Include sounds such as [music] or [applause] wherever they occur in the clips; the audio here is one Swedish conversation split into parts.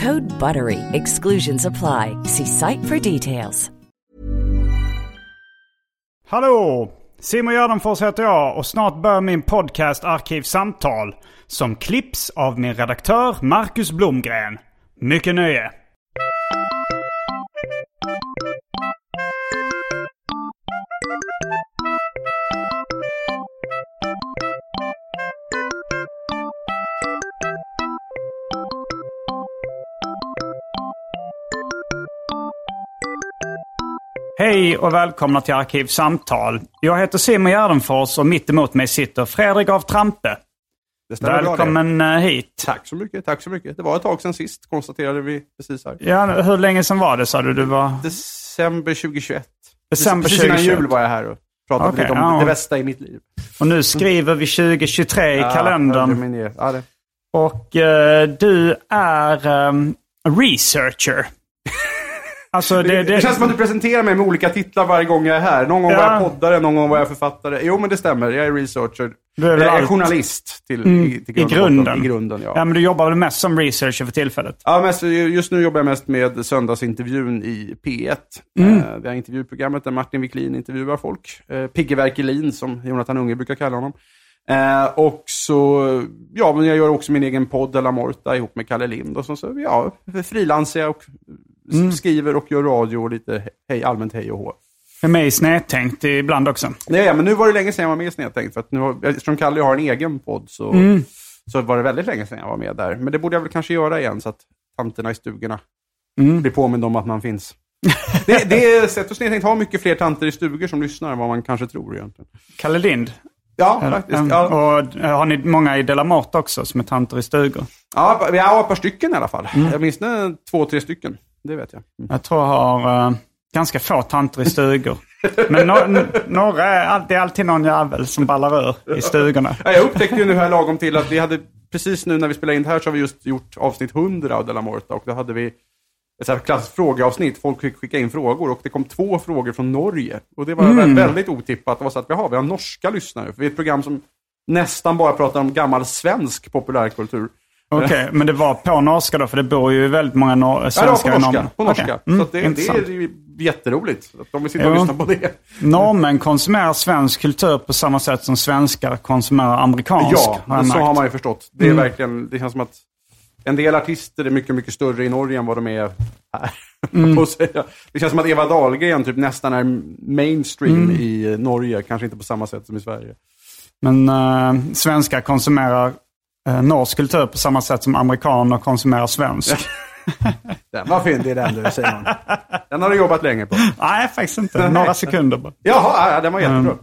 Code BUTTERY. Exclusions apply. See site for details. Hallå! Simon Gärdenfors heter jag och snart börjar min podcast Arkivsamtal som klipps av min redaktör Marcus Blomgren. Mycket nöje! Hej och välkomna till Arkivsamtal. Jag heter Simon Gärdenfors och mitt emot mig sitter Fredrik af Trampe. Bra Välkommen eh, hit. Tack så mycket, tack så mycket. Det var ett tag sedan sist, konstaterade vi precis här. Ja, hur länge sedan var det sa du? du var... December 2021. December precis innan 2021. jul var jag här och pratade Okej, lite om ja. det bästa i mitt liv. Och nu skriver vi 2023 i Ja, kalendern. Ja, det. Och eh, du är um, researcher. Alltså det, Det, det, känns som att du presenterar mig med olika titlar varje gång jag är här. Någon gång Ja. var jag poddare, någon gång var jag författare. Jo, men det stämmer. Jag är researcher. Du är väl jag är allt. journalist till, Mm, i, till i grund botten. grunden. I grunden, ja. ja, men du jobbar väl mest som researcher för tillfället? Ja, mest, just nu jobbar jag mest med söndagsintervjun i P1. Mm. Eh, det här intervjuprogrammet där Martin Wiklin intervjuar folk. Eh, Pigge Werkelin, som Jonathan Unge brukar kalla honom. Eh, och så, ja, men jag gör också min egen podd, La Morta, ihop med Kalle Lind. Och så, så ja, frilansar jag och Mm. skriver och gör radio och lite hej, allmänt hej och hå. Är med i Snedtänkt ibland också. Nej, men nu var det länge sedan jag var med i Snedtänkt. För att nu har, eftersom Kalle har en egen podd så, Mm. så var det väldigt länge sedan jag var med där. Men det borde jag väl kanske göra igen så att tanterna i stugorna Mm. blir påminna om att man finns. [laughs] det, det är sätt och Snedtänkt har mycket fler tanter i stugor som lyssnar än vad man kanske tror egentligen. Kalle Lind. Ja, Eller, faktiskt. ja. Ja, Och eh, har ni många i Delamort också som är tanter i stugor? ja, vi har ett par stycken i alla fall. Mm. Det två, tre stycken. Det vet jag. Mm. Jag tror jag har eh, ganska få tanter i stugor. Men no, några är, det är alltid någon jävel som ballar ur i stugorna. Ja, jag upptäckte ju nu här lagom till att vi hade, precis nu när vi spelade in det här så har vi just gjort avsnitt 100 av Della Morta och då hade vi ett så här klassiskt frågeavsnitt. Folk fick skicka in frågor och det kom två frågor från Norge. Och det var Mm. väldigt otippat. Det var så att jaha, vi har norska lyssnare. För vi är ett program som nästan bara pratar om gammal svensk populärkultur. Okej, men det var på norska då? För det bor ju väldigt många nor- Ja, svenskar på i norska. Norge. På norska. Så Mm, att det, det är ju jätteroligt. Att de vill sitta och lyssna på det. Norrmän konsumerar svensk kultur på samma sätt som svenskar konsumerar amerikansk. Ja, har så märkt. har man ju förstått. Det är Mm. verkligen, det känns som att en del artister är mycket, mycket större i Norge än vad de är här. [laughs] Mm. På. Det känns som att Eva Dahlgren typ nästan är mainstream Mm. i Norge, kanske inte på samma sätt som i Sverige. Men eh, svenskar konsumerar eh, norsk kultur på samma sätt som amerikaner konsumerar svensk. [laughs] Den var fyndig den du, Simon. Den har du jobbat länge på. Nej, faktiskt inte. Några sekunder bara. Jaha, ja, den var jättebra.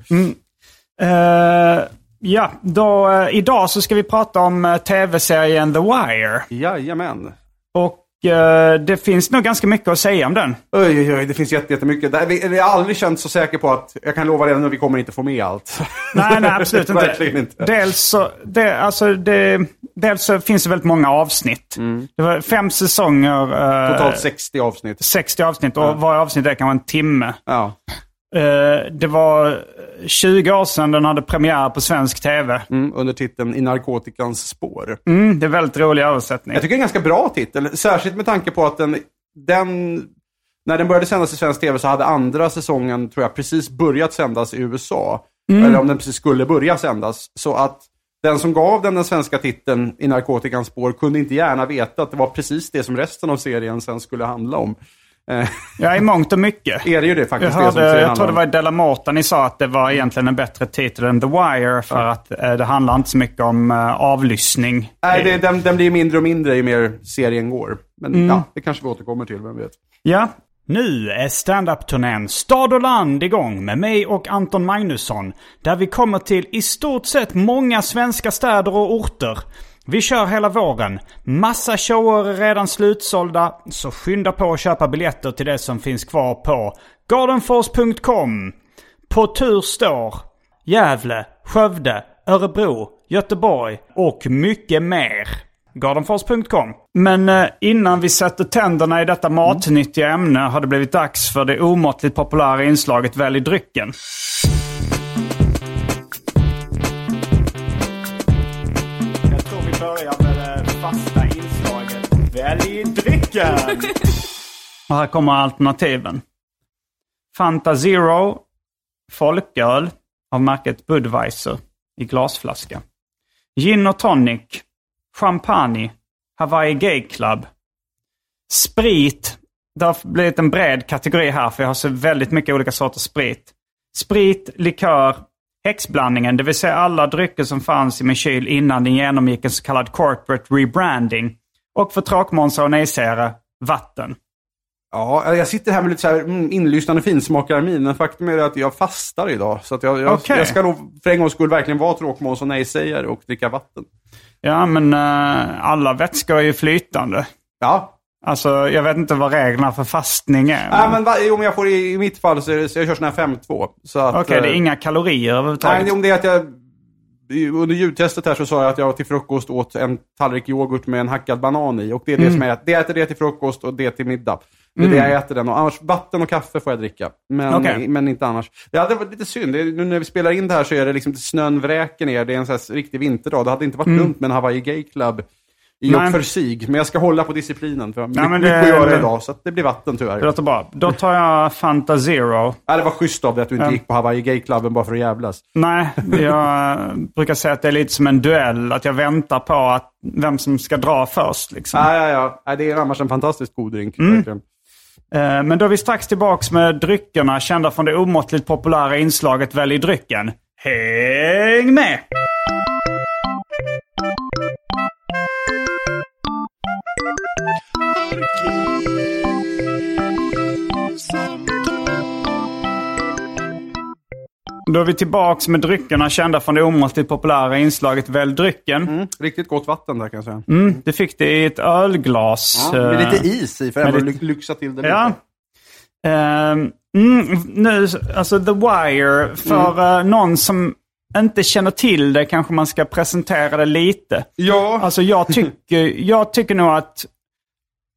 Eh, ja, då, eh, idag så ska vi prata om eh, tv-serien The Wire. Jajamän. Och det finns nog ganska mycket att säga om den. Oj, oj, oj, det finns jätte- jättemycket. Vi, vi har aldrig känt så säker på att, jag kan lova redan nu, vi kommer inte få med allt. Nej, nej absolut [laughs] inte. Inte. Dels så, det, alltså det, dels så finns det väldigt många avsnitt. Det var fem säsonger. eh, Mm. Totalt 60 avsnitt. 60 avsnitt och varje avsnitt är kanske en timme. Ja. Eh, det var 20 år sedan den hade premiär på svensk tv. Mm, under titeln I narkotikans spår. Mm, det är väldigt rolig översättning. Jag tycker det är en ganska bra titel, särskilt med tanke på att den, den när den började sändas i svensk tv så hade andra säsongen, tror jag, precis börjat sändas i USA. Eller om den precis skulle börja sändas. Så att den som gav den den svenska titeln I narkotikans spår kunde inte gärna veta att det var precis det som resten av serien sen skulle handla om. Eh, Ja, i mångt och mycket. [laughs] är det ju det Jag, faktiskt det som hörde, serien jag tror det var i Delamorta ni sa att det var egentligen en bättre titel än The Wire för att eh, det handlar inte så mycket om eh, avlyssning. Nej, det, den, den blir mindre och mindre ju mer serien går. Men Mm. ja, det kanske vi återkommer till, vem vet. Ja. Nu är standup-turnén Stad och land igång med mig och Anton Magnusson. Där vi kommer till i stort sett många svenska städer och orter. Vi kör hela våren. Massa shower är redan slutsålda, så skynda på att köpa biljetter till det som finns kvar på gardenfors.com. På tur står Gävle, Skövde, Örebro, Göteborg och mycket mer. Gardenfors.com. Men eh, innan vi sätter tänderna i detta matnyttiga ämne har det blivit dags för det omåttligt populära inslaget Välj drycken. Inslaget Och här kommer alternativen. Fanta Zero, folköl av märket Budweiser i glasflaska. Gin och tonic, champagne, Hawaii Gay Club. Sprit. Det har blivit en bred kategori här för jag har så väldigt mycket olika sorters sprit. Sprit, likör, häxblandningen, det vill säga alla drycker som fanns i min kyl innan den genomgick en så kallad corporate rebranding. Och för tråkmånsar och nejsägare, vatten. Ja, jag sitter här med lite så här mm, inlyssnande finsmakarmin, men faktum är att jag fastar idag. Så att jag, jag, Okej. jag ska nog för en gångs skull verkligen vara tråkmåns och nej-sägare och dricka vatten. Ja, men eh, alla vätskor är ju flytande. Ja, Alltså, jag vet inte vad reglerna för fastning är. Nej, men va, jo, men jag får i, i mitt fall så, det, så jag kör sån här 5-2. Så att, Okej, det är eh, inga kalorier överhuvudtaget. Nej, om det är att jag... Under ljudtestet här så sa jag att jag till frukost åt en tallrik yoghurt med en hackad banan i. Och det är det Mm. som jag äter. Det äter det till frukost och det till middag. Det är det jag äter den. Och annars, vatten och kaffe får jag dricka. Men, Okej. men inte annars. Det hade varit lite synd. Det nu när vi spelar in det här så är det liksom snön vräker ner. Det är en sån här riktig vinterdag. Det hade inte varit dumt med en Hawaii Gay Club i och för sig. Men jag ska hålla på disciplinen. För Nej, men mycket att göra det- idag. Så att det blir vatten tyvärr. Det låter bra. Då tar jag Fanta Zero. Det var schysst av dig att du inte gick på Hawaii Gay-klubben bara för att jävlas. Nej, jag [laughs] brukar säga att det är lite som en duell. Att jag väntar på att vem som ska dra först. Liksom. Ja, ja, ja. Nej, Det är annars en fantastiskt god drink. Mm. verkligen. Eh, Men då är vi strax tillbaks med dryckerna kända från det omåttligt populära inslaget Välj drycken. Häng med! Då är vi tillbaks med dryckerna kända från det omåttligt populära inslaget Välj drycken. Mm. Riktigt gott vatten där kan jag säga. Mm, du fick det i ett ölglas. Ja, med eh, lite is i för med att lite- lyxa till det Ja. lite. Ehm, mm, nu, alltså The Wire, för Mm. eh, någon som inte känner till det kanske man ska presentera det lite. Ja, Alltså jag tycker, jag tycker nog att,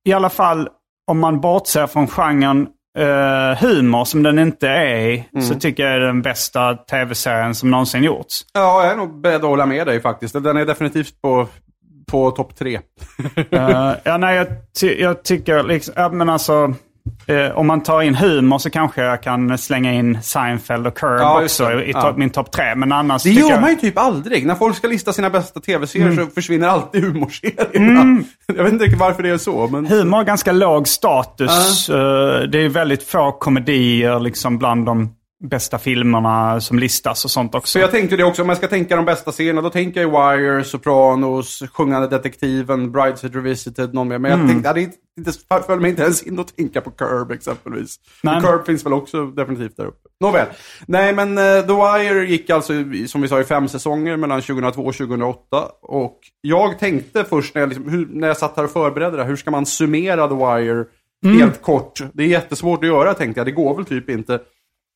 i alla fall om man bortser från genren eh, humor som den inte är i, Mm. så tycker jag är den bästa tv-serien som någonsin gjorts. ja, jag är nog beredd att hålla med dig faktiskt. Den är definitivt på, på topp tre. Eh, ja, nej, jag, ty- jag tycker liksom, ja, men alltså, eh, om man tar in humor så kanske jag kan slänga in Seinfeld och Curb Ja, också i Ja. min topp tre. Men annars Det gör jag, man ju typ aldrig. När folk ska lista sina bästa tv-serier Mm. så försvinner alltid humorserierna. [laughs] Jag vet inte riktigt varför det är så, men... Humor har ganska låg status. Eh, det är väldigt få komedier liksom bland de bästa filmerna som listas och sånt också. Så jag tänkte det också, om jag ska tänka de bästa serierna, då tänker jag Wire, Sopranos, Sjungande Detektiven, Brideshead Revisited, någon mer. Men Mm. jag tänkte, hade inte, inte, föll mig inte ens in att tänka på Curb exempelvis. Curb finns väl också definitivt där uppe. Nåväl. Nej, men uh, The Wire gick alltså, som vi sa, i fem säsonger mellan 2002 och 2008. Och jag tänkte först när jag, liksom, hur, när jag satt här och förberedde det, här, hur ska man summera The Wire helt kort? Det är jättesvårt att göra tänkte jag, det går väl typ inte.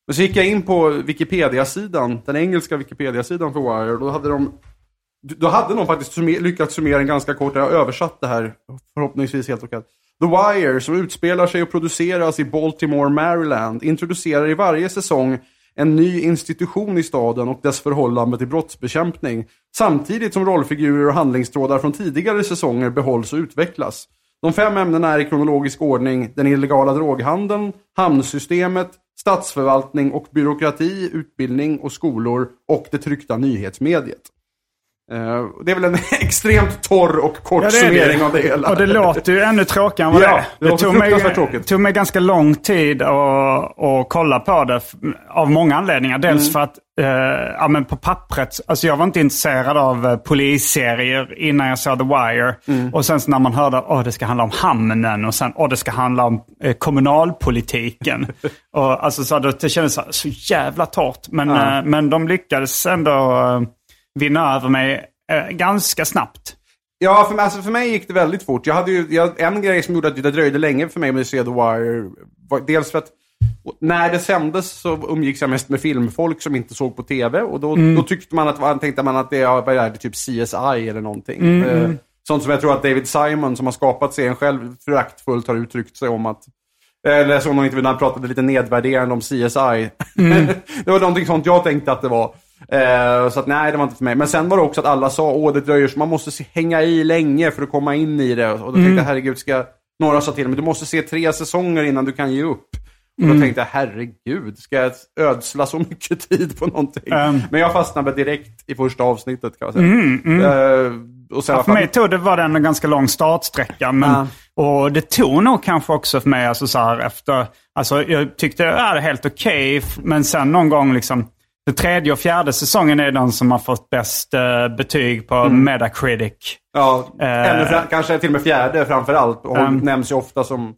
Men så gick jag in på Wikipedia-sidan, den engelska Wikipedia-sidan för Wire. Då hade de, då hade de faktiskt summer, lyckats summera en ganska kort, jag har översatt det här, förhoppningsvis helt okej. The Wire, som utspelar sig och produceras i Baltimore, Maryland, introducerar i varje säsong en ny institution i staden och dess förhållande till brottsbekämpning. Samtidigt som rollfigurer och handlingstrådar från tidigare säsonger behålls och utvecklas. De fem ämnena är i kronologisk ordning den illegala droghandeln, hamnsystemet, statsförvaltning och byråkrati, utbildning och skolor och det tryckta nyhetsmediet. Eh, det är väl en [laughs] extremt torr och kort Ja, det summering det. av det hela. Och det låter ju ännu tråkigare än vad Ja, det är. det tog mig, tog mig ganska lång tid att, att kolla på det. Av många anledningar. Dels Mm. för att eh, ja, men på pappret, alltså jag var inte intresserad av eh, polisserier innan jag såg The Wire. Mm. Och sen när man hörde att det ska handla om hamnen och sen att det ska handla om eh, kommunalpolitiken. [laughs] och, alltså, så det, det kändes så, så jävla torrt. Men, Ja. eh, men de lyckades ändå eh, vinna över mig eh, ganska snabbt. Ja, för, alltså för mig gick det väldigt fort. Jag hade ju, jag, en grej som gjorde att det dröjde länge för mig med att se The Wire, var dels för att när det sändes så umgicks jag mest med filmfolk som inte såg på tv. Och då, då tyckte man att, tänkte man att det är typ CSI eller någonting. Eh, sånt som jag tror att David Simon, som har skapat serien själv, föraktfullt har uttryckt sig om att eller såg någon intervju när han pratade lite nedvärderande om CSI. [laughs] det var någonting sånt jag tänkte att det var. Eh, så att nej, det var inte för mig. Men sen var det också att alla sa, åh det dröjer så man måste se, hänga i länge för att komma in i det. Och då tänkte jag, herregud, ska... Några sa till mig, du måste se tre säsonger innan du kan ge upp. Och då tänkte jag, herregud, ska jag ödsla så mycket tid på någonting? Um. Men jag fastnade direkt i första avsnittet kan jag säga. Eh, och sen, Ja, för mig tog det, var det en ganska lång startsträcka. Men, Och det tog nog kanske också för mig, alltså så här efter, alltså jag tyckte det var helt okej. f- men sen någon gång liksom, den tredje och fjärde säsongen är den som har fått bäst eh, betyg på Metacritic. Ja, Eh. ännu fra, kanske till och med fjärde framför allt. Och Um. nämns ju ofta som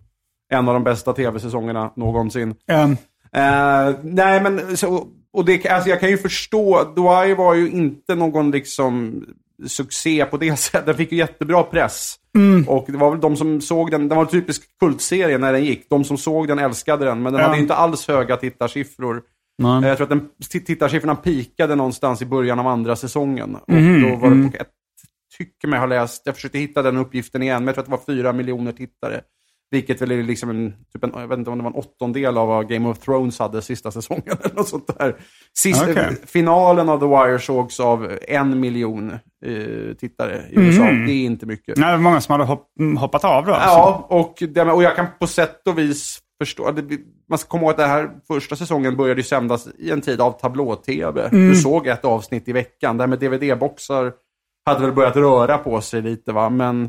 en av de bästa tv-säsongerna någonsin. Um, Eh, nej, men så, och det, alltså jag kan ju förstå. Dwyer var ju inte någon liksom succé på det [laughs] sättet. Den fick ju jättebra press. Och det var väl de som såg den, den var en typisk kultserie när den gick. De som såg den älskade den, men den Ja. hade inte alls höga tittarsiffror. Nej. Eh, Jag tror att den, tittarsiffrorna pikade någonstans i början av andra säsongen. Och Mhm, då var det på, jag tycker mig ha läst, jag försökte hitta den uppgiften igen, men jag tror att det var fyra miljoner tittare. Vilket väl är liksom en, typ en, jag vet inte om det var en åttondel av vad Game of Thrones hade sista säsongen [laughs] eller något sånt där. Sist, Okej. Finalen av The Wire sågs av en miljon eh, tittare i USA. Mhm. Det är inte mycket. nej, det var många som hade hopp, hoppat av då. alltså. Ja, och, det, och jag kan på sätt och vis förstå. Det, man ska komma ihåg att den här första säsongen började ju sändas i en tid av tablå-tv. Du såg ett avsnitt i veckan. Det här med DVD-boxar hade väl börjat röra på sig lite va, men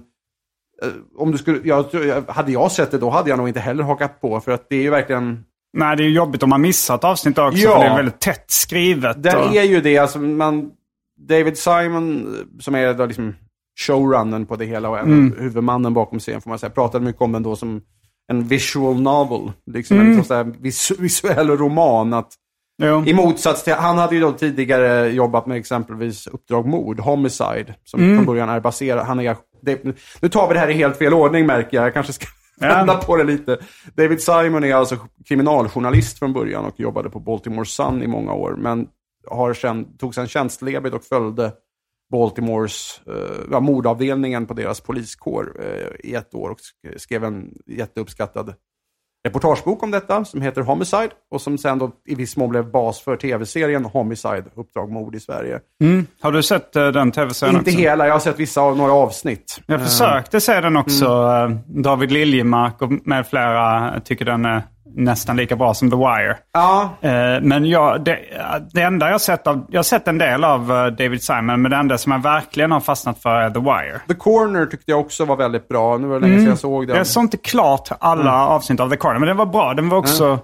eh, om du skulle, jag, hade jag sett det då hade jag nog inte heller hakat på. För att det är ju verkligen, Nej, det är jobbigt om man missar ett avsnitt också. Ja. För det är väldigt tätt skrivet. den och, är ju det. Alltså, man, David Simon, eh, som är då liksom showrunnen på det hela och en huvudmannen bakom serien får man säga, pratade mycket om den då som en visual novel. Liksom en sån där vis, visuell roman. Att, jo. I motsats till, han hade ju då tidigare jobbat med exempelvis Uppdrag mord, Homicide, som från början är baserad, han är, det, nu tar vi det här i helt fel ordning märker jag, jag kanske ska Ja. vända på det lite. David Simon är alltså kriminaljournalist från början och jobbade på Baltimore Sun i många år, men har sen, tog sen tjänstledigt och följde Baltimores eh, ja, mordavdelningen på deras poliskår eh, i ett år och sk- skrev en jätteuppskattad reportagebok om detta som heter Homicide och som sen då i viss mån blev bas för tv-serien Homicide, Uppdrag mord i Sverige. Mm. Har du sett eh, den tv-serien Inte också? hela, jag har sett vissa av några avsnitt. Jag försökte se den också. Mm. David Liljemark och med flera tycker den är nästan lika bra som The Wire. Ja, Eh, Men jag, det, det enda jag sett av, jag har sett en del av eh, David Simon, men det enda som jag verkligen har fastnat för är The Wire. The Corner tyckte jag också var väldigt bra. Nu var det länge sedan jag såg den. Jag såg inte klart alla avsnitt av The Corner, men den var bra. Den var också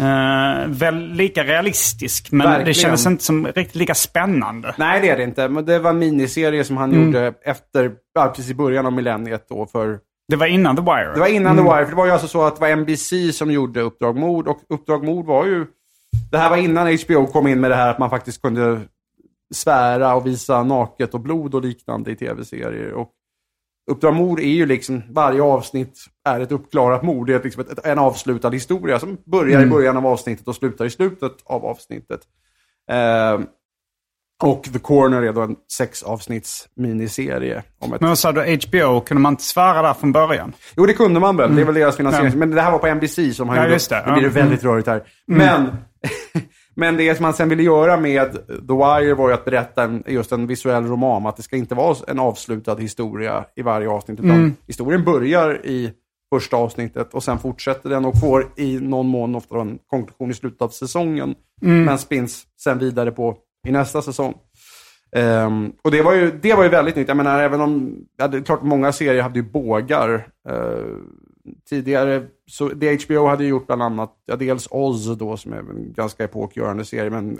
eh, väl lika realistisk, men det Verkligen. kändes inte som riktigt lika spännande. Nej, det är det inte. Men det var en miniserie som han gjorde efter, precis i början av millenniet då för Det var innan The Wire. Det var innan The Wire, för det var ju alltså så att det var NBC som gjorde Uppdrag Mord och Uppdrag Mord var ju... Det här var innan HBO kom in med det här att man faktiskt kunde svära och visa naket och blod och liknande i tv-serier. Och Uppdrag Mord är ju liksom, varje avsnitt är ett uppklarat mord. Det är liksom ett, en avslutad historia som börjar i början av avsnittet och slutar i slutet av avsnittet. Eh, och The Corner är då en sex avsnitts miniserie. Om ett Men vad sa du, HBO, kunde man inte svära där från början? Jo, det kunde man väl. Det är väl deras finansiering. Men det här var på NBC som han Ja, gjorde. just det. Nu blir det väldigt rörigt här. Men, [laughs] men det som man sen ville göra med The Wire var ju att berätta en, just en visuell roman. Att det ska inte vara en avslutad historia i varje avsnitt. Utan historien börjar i första avsnittet och sen fortsätter den och får i någon mån ofta en konklusion i slutet av säsongen. Men spins sen vidare på i nästa säsong. Um, och det var, ju, det var ju väldigt nytt. Jag menar, även om, ja, det är klart många serier hade ju bågar. Uh, tidigare, så det HBO hade gjort bland annat, ja, dels Oz då, som är en ganska epokgörande serie, men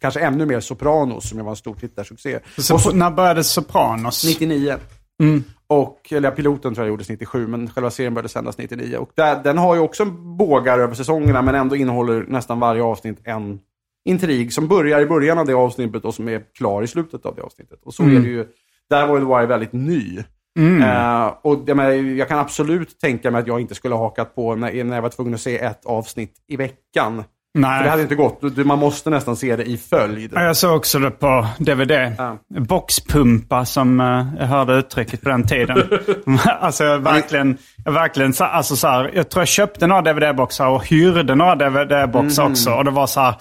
kanske ännu mer Sopranos, som var en stor tittarsuccé. Så, så, när började Sopranos? 99. Mm. Och, eller ja, piloten tror jag gjordes 97, men själva serien började sändas 99. Och där, den har ju också bågar över säsongerna, men ändå innehåller nästan varje avsnitt en intrig som börjar i början av det avsnittet och som är klar i slutet av det avsnittet. Och så mm. är det ju, där var The Wire väldigt ny. Mm. Uh, och jag, menar, jag kan absolut tänka mig att jag inte skulle ha hakat på när, när jag var tvungen att se ett avsnitt i veckan. Nej. För det hade inte gått. Man måste nästan se det i följd. Jag såg också det på DVD. Ja. Boxpumpa som uh, jag hörde uttrycket på den tiden. [laughs] alltså jag verkligen, jag verkligen alltså så här, jag tror jag köpte några DVD-boxar och hyrde några DVD-boxar mm. också. Och det var så här,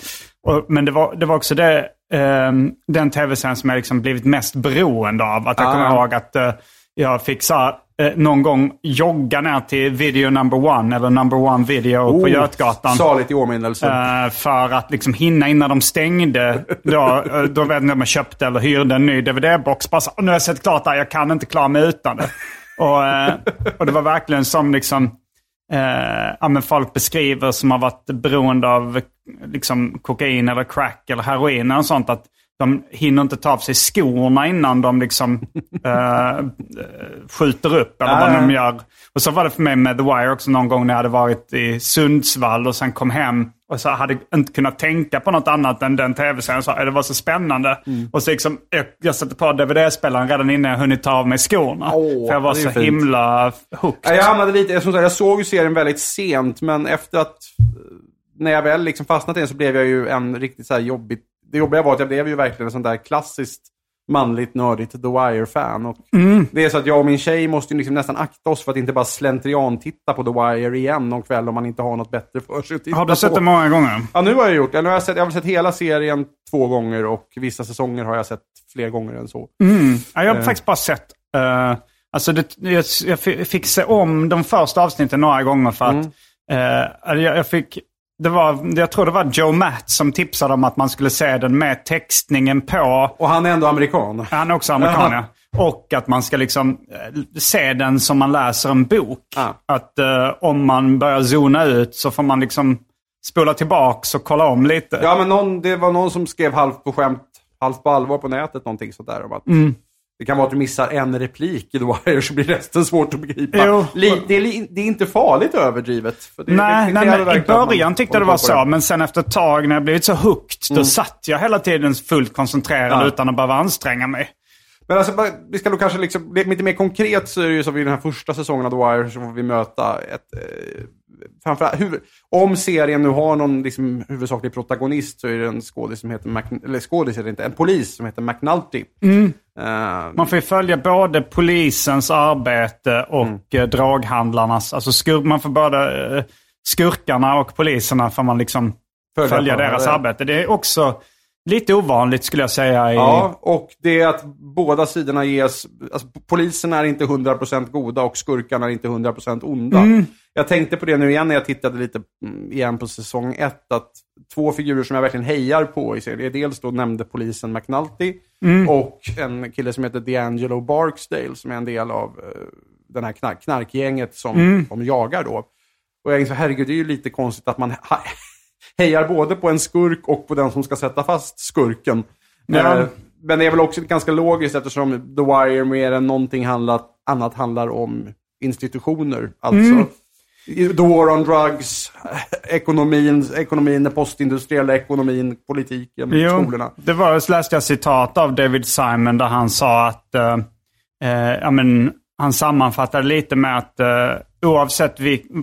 och, men det var, det var också det, uh, den tv-serien som jag liksom blivit mest beroende av. Att jag ah. kommer ihåg att uh, jag fick så här, eh, någon gång jogga ner till video number one eller number one video oh, på Götgatan. Saligt i åminnelse. Eh, för att liksom hinna innan de stängde. Då, eh, då vet inte om jag köpte eller hyrde en ny DVD-box. Bara så, nu har jag sett klart det jag kan inte klara mig utan det. Och, eh, och det var verkligen som liksom, eh, ja, men folk beskriver som har varit beroende av liksom, kokain eller crack eller heroin och sånt. Att de hinner inte ta av sig skorna innan de liksom uh, [laughs] skjuter upp eller vad de gör. Och så var det för mig med The Wire också någon gång när jag hade varit i Sundsvall och sen kom hem och så hade inte kunnat tänka på något annat än den tv-serien. Så, det var så spännande. Mm. Och så liksom, jag, jag satte på DVD-spelaren redan innan jag hunnit ta av mig skorna. Oh, för jag var så fint. himla hooked. Jag hamnade lite, jag, jag såg ju serien väldigt sent, men efter att när jag väl liksom fastnat i den så blev jag ju en riktigt så här jobbigt det jobbiga var att jag blev ju verkligen en sån där klassiskt manligt nördigt The Wire-fan. mm. Det är så att jag och min tjej måste liksom nästan akta oss för att inte bara slentrian titta på The Wire igen någon kväll om man inte har något bättre för sig Har du sett det många gånger? Ja, nu har jag gjort det. Nu har jag, sett, jag har sett hela serien två gånger och vissa säsonger har jag sett fler gånger än så. Mm. Ja, jag har uh. faktiskt bara sett... Uh, alltså det, jag, jag, fick se om de första avsnitten några gånger för att mm. uh, jag, jag fick det var, jag tror det var Joe Matt som tipsade om att man skulle se den med textningen på. Och han är ändå amerikan. Han är också amerikan, ja. Och att man ska liksom eh, se den som man läser en bok. Ja. Att uh, om man börjar zona ut så får man liksom spola tillbaka och kolla om lite. Ja, men någon, det var någon som skrev halvt på skämt, halvt på allvar på nätet någonting sådär om att mm. Det kan vara att du missar en replik i The [laughs] Wire så blir resten svårt att begripa. Jo. det, är, det, är, inte farligt överdrivet. För det, nej, det, nej men i början tyckte jag det var så. Men sen efter ett tag när jag blivit så hooked, mm. då satt jag hela tiden fullt koncentrerad ja. utan att behöva anstränga mig. Men alltså, vi ska då kanske liksom, lite mer konkret så är det ju som i den här första säsongen av The Wire så får vi möta ett eh, framförallt, huvud, om serien nu har någon liksom, huvudsaklig protagonist så är det en skådis som heter, Mac, eller skådis är det inte, en polis som heter McNulty. Mm. Uh, man får ju följa både polisens arbete och mm. Eh, draghandlarnas, alltså skur, man får både uh, skurkarna och poliserna får man liksom följa, följa deras det. arbete. Det är också Lite ovanligt skulle jag säga. I... Ja, och det är att båda sidorna ges... Alltså, polisen är inte 100% goda och skurkarna är inte 100% onda. Mm. Jag tänkte på det nu igen när jag tittade lite mm, igen på säsong 1. Att två figurer som jag verkligen hejar på i serien. Dels då nämnde polisen McNulty mm. och en kille som heter D'Angelo Barksdale som är en del av uh, den här knark knarkgänget som mm. de jagar då. Och jag tänkte, herregud, det är ju lite konstigt att man hejar både på en skurk och på den som ska sätta fast skurken. Ja. Eh, men det är väl också ganska logiskt eftersom The Wire mer än någonting handlat, annat handlar om institutioner. Alltså mm. The War on Drugs, ekonomin, ekonomin, den postindustriella ekonomin, politiken, jo, skolorna. Det var, läste jag citat av David Simon där han sa att, eh, eh, ja, men, han sammanfattade lite med att eh, oavsett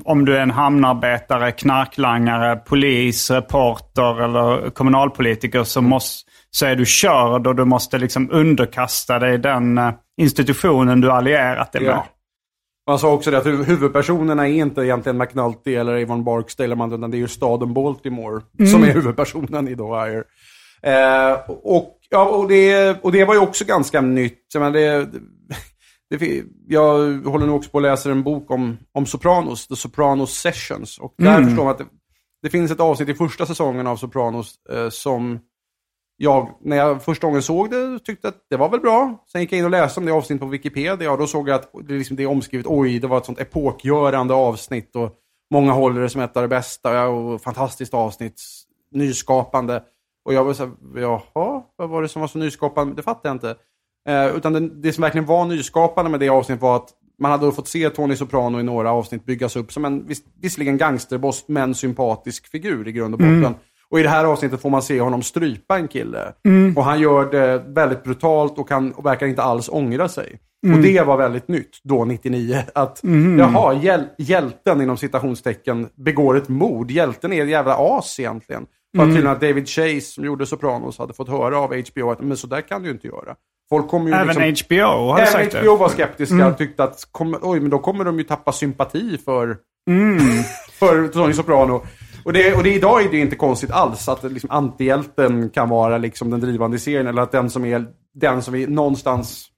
om du är en hamnarbetare, knarklangare, polis, reporter eller kommunalpolitiker så, måste, så är du körd och du måste liksom underkasta dig den uh, institutionen du allierat dig med. Ja. Man sa också det att huvudpersonerna är inte egentligen McNulty eller Avon Barksdale, utan det är ju staden Baltimore mm. som är huvudpersonen i The Wire. Eh, och, ja, och, det, och det var ju också ganska nytt. Men det, det, jag håller nu också på att läsa en bok om, om Sopranos, The Sopranos Sessions. Och där mm. förstår man att det, det, finns ett avsnitt i första säsongen av Sopranos eh, som jag, när jag första gången såg det, tyckte att det var väl bra. Sen gick jag in och läste om det avsnittet på Wikipedia och då såg jag att det, liksom, det är omskrivet, oj, det var ett sånt epokgörande avsnitt och många håller det som ett av det bästa och fantastiskt avsnitt, nyskapande. Och jag var så här, jaha, vad var det som var så nyskapande? Det fattar jag inte. Eh, utan det, det som verkligen var nyskapande med det avsnittet var att man hade fått se Tony Soprano i några avsnitt byggas upp som en viss, visserligen gangsterboss, men sympatisk figur i grund och botten. Mm. Och i det här avsnittet får man se honom strypa en kille. Mm. Och han gör det väldigt brutalt och, kan, och verkar inte alls ångra sig. Mm. Och det var väldigt nytt då, 99. Att mm. jaha, hjäl hjälten inom citationstecken begår ett mord. Hjälten är ett jävla as egentligen. För mm. tydligen att David Chase som gjorde Sopranos hade fått höra av HBO att men så där kan du inte göra. Folk kommer ju även liksom, HBO har även sagt HBO var skeptiska och mm. tyckte att kom, oj, men då kommer de ju tappa sympati för, mm. [laughs] för Tony Soprano. Och, det, och det, idag är det inte konstigt alls att liksom, antihjälten kan vara liksom, den drivande i serien. Eller att den som är den som vi någonstans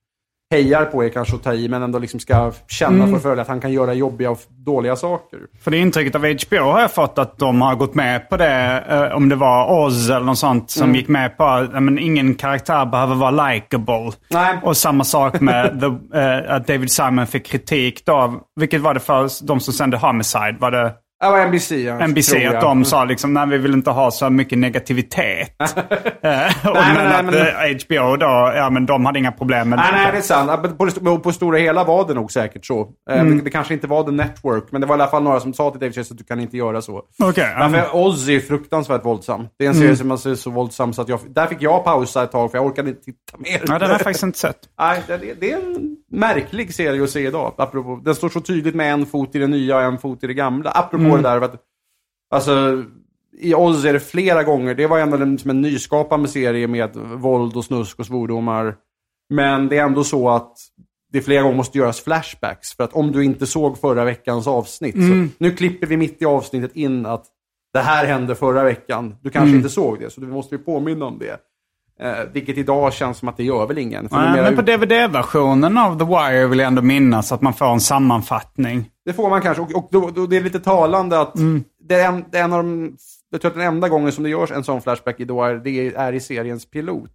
hejar på är kanske att ta i, men ändå liksom ska känna mm. för följa att han kan göra jobbiga och dåliga saker. För det intrycket av HBO har jag fått att de har gått med på det, eh, om det var Oz eller något sånt, som mm. gick med på att ingen karaktär behöver vara likable. Och samma sak med [laughs] the, uh, att David Simon fick kritik då. Vilket var det för de som sände Homicide? Var det Ja, NBC. Ja, NBC, att de sa liksom, nej vi vill inte ha så mycket negativitet. [laughs] Eh, och nej, men, men att HBO eh, då, ja men de hade inga problem med nej, det. Nej, det är sant. På, på stora hela var det nog säkert så. Eh, mm. Det, det, kanske inte var The Network, men det var i alla fall några som sa till David Chase att du kan inte göra så. Okay, um... Ozzy är fruktansvärt våldsam. Det är en serie mm. som man ser så våldsam så att jag, där fick jag pausa ett tag för jag orkade inte titta mer. Ja, den har jag faktiskt inte sett. [laughs] Nej, det, det är en märklig serie att se idag. Apropå, den står så tydligt med en fot i det nya och en fot i det gamla. Apropå mm. Det där att Alltså, i Oz är det flera gånger. Det var ändå en, som en nyskapande serie med våld och snusk och svordomar. Men det är ändå så att det flera gånger måste göras flashbacks. För att om du inte såg förra veckans avsnitt. Mm. Så nu klipper vi mitt i avsnittet in att det här hände förra veckan. Du kanske mm. inte såg det, så du måste ju påminna om det. Eh, vilket idag känns som att det gör väl ingen. Nej, men på DVD-versionen av The Wire vill jag ändå minnas att man får en sammanfattning. Det får man kanske. Och, och då, då det är lite talande att mm. det, är en, det är en av de... Jag tror att den enda gången som det görs en sån flashback i The Wire, det är i seriens pilot.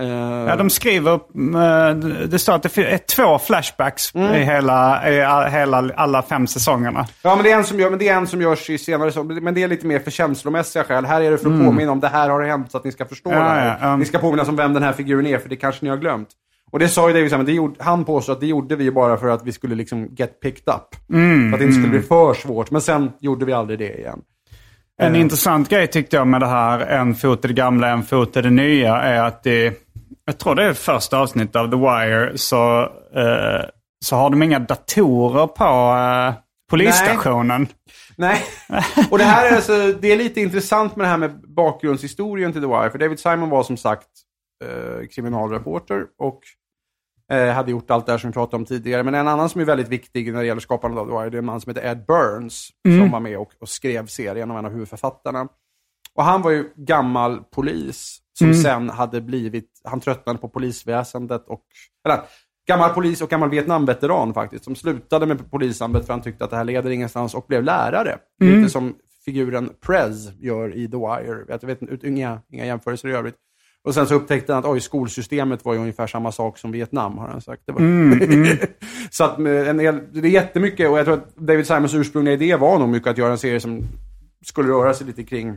Uh... Ja, de skriver, uh, det står att det är två flashbacks mm. i, hela, i hela, alla fem säsongerna. Ja, men det, är en som gör, men det är en som görs i senare, men det är lite mer för känslomässiga skäl. Här är det för att mm. påminna om det här har hänt så att ni ska förstå ja, det här. Ja, um... Ni ska påminna om vem den här figuren är, för det kanske ni har glömt. Och det sa ju David Simon, det gjorde, han påstod att det gjorde vi bara för att vi skulle liksom get picked up. Mm, för att det inte skulle bli för svårt. Men sen gjorde vi aldrig det igen. En uh, intressant grej tyckte jag med det här, en fot i det gamla, en fot i det nya, är att det, jag tror det är första avsnittet av The Wire, så, uh, så har de inga datorer på uh, polisstationen. Nej. Nej. och det här är alltså, det är lite intressant med det här med bakgrundshistorien till The Wire. För David Simon var som sagt kriminalreporter och hade gjort allt det här som vi pratade om tidigare. Men en annan som är väldigt viktig när det gäller skapandet av The Wire, det är en man som heter Ed Burns, mm. som var med och, och, skrev serien och en av huvudförfattarna. Och han var ju gammal polis som mm. sen hade blivit, han tröttnade på polisväsendet och, eller gammal polis och gammal Vietnamveteran faktiskt, som slutade med polisarbetet för han tyckte att det här leder ingenstans och blev lärare. Mm. Lite som figuren Prez gör i The Wire. Jag vet inga, inga jämförelser i övrigt. Och sen så upptäckte han att oj, skolsystemet var ju ungefär samma sak som Vietnam, har han sagt. Det var... mm, mm. [laughs] så att, eh, en, det är jättemycket, och jag tror att David Simons ursprungliga idé var nog mycket att göra en serie som skulle röra sig lite kring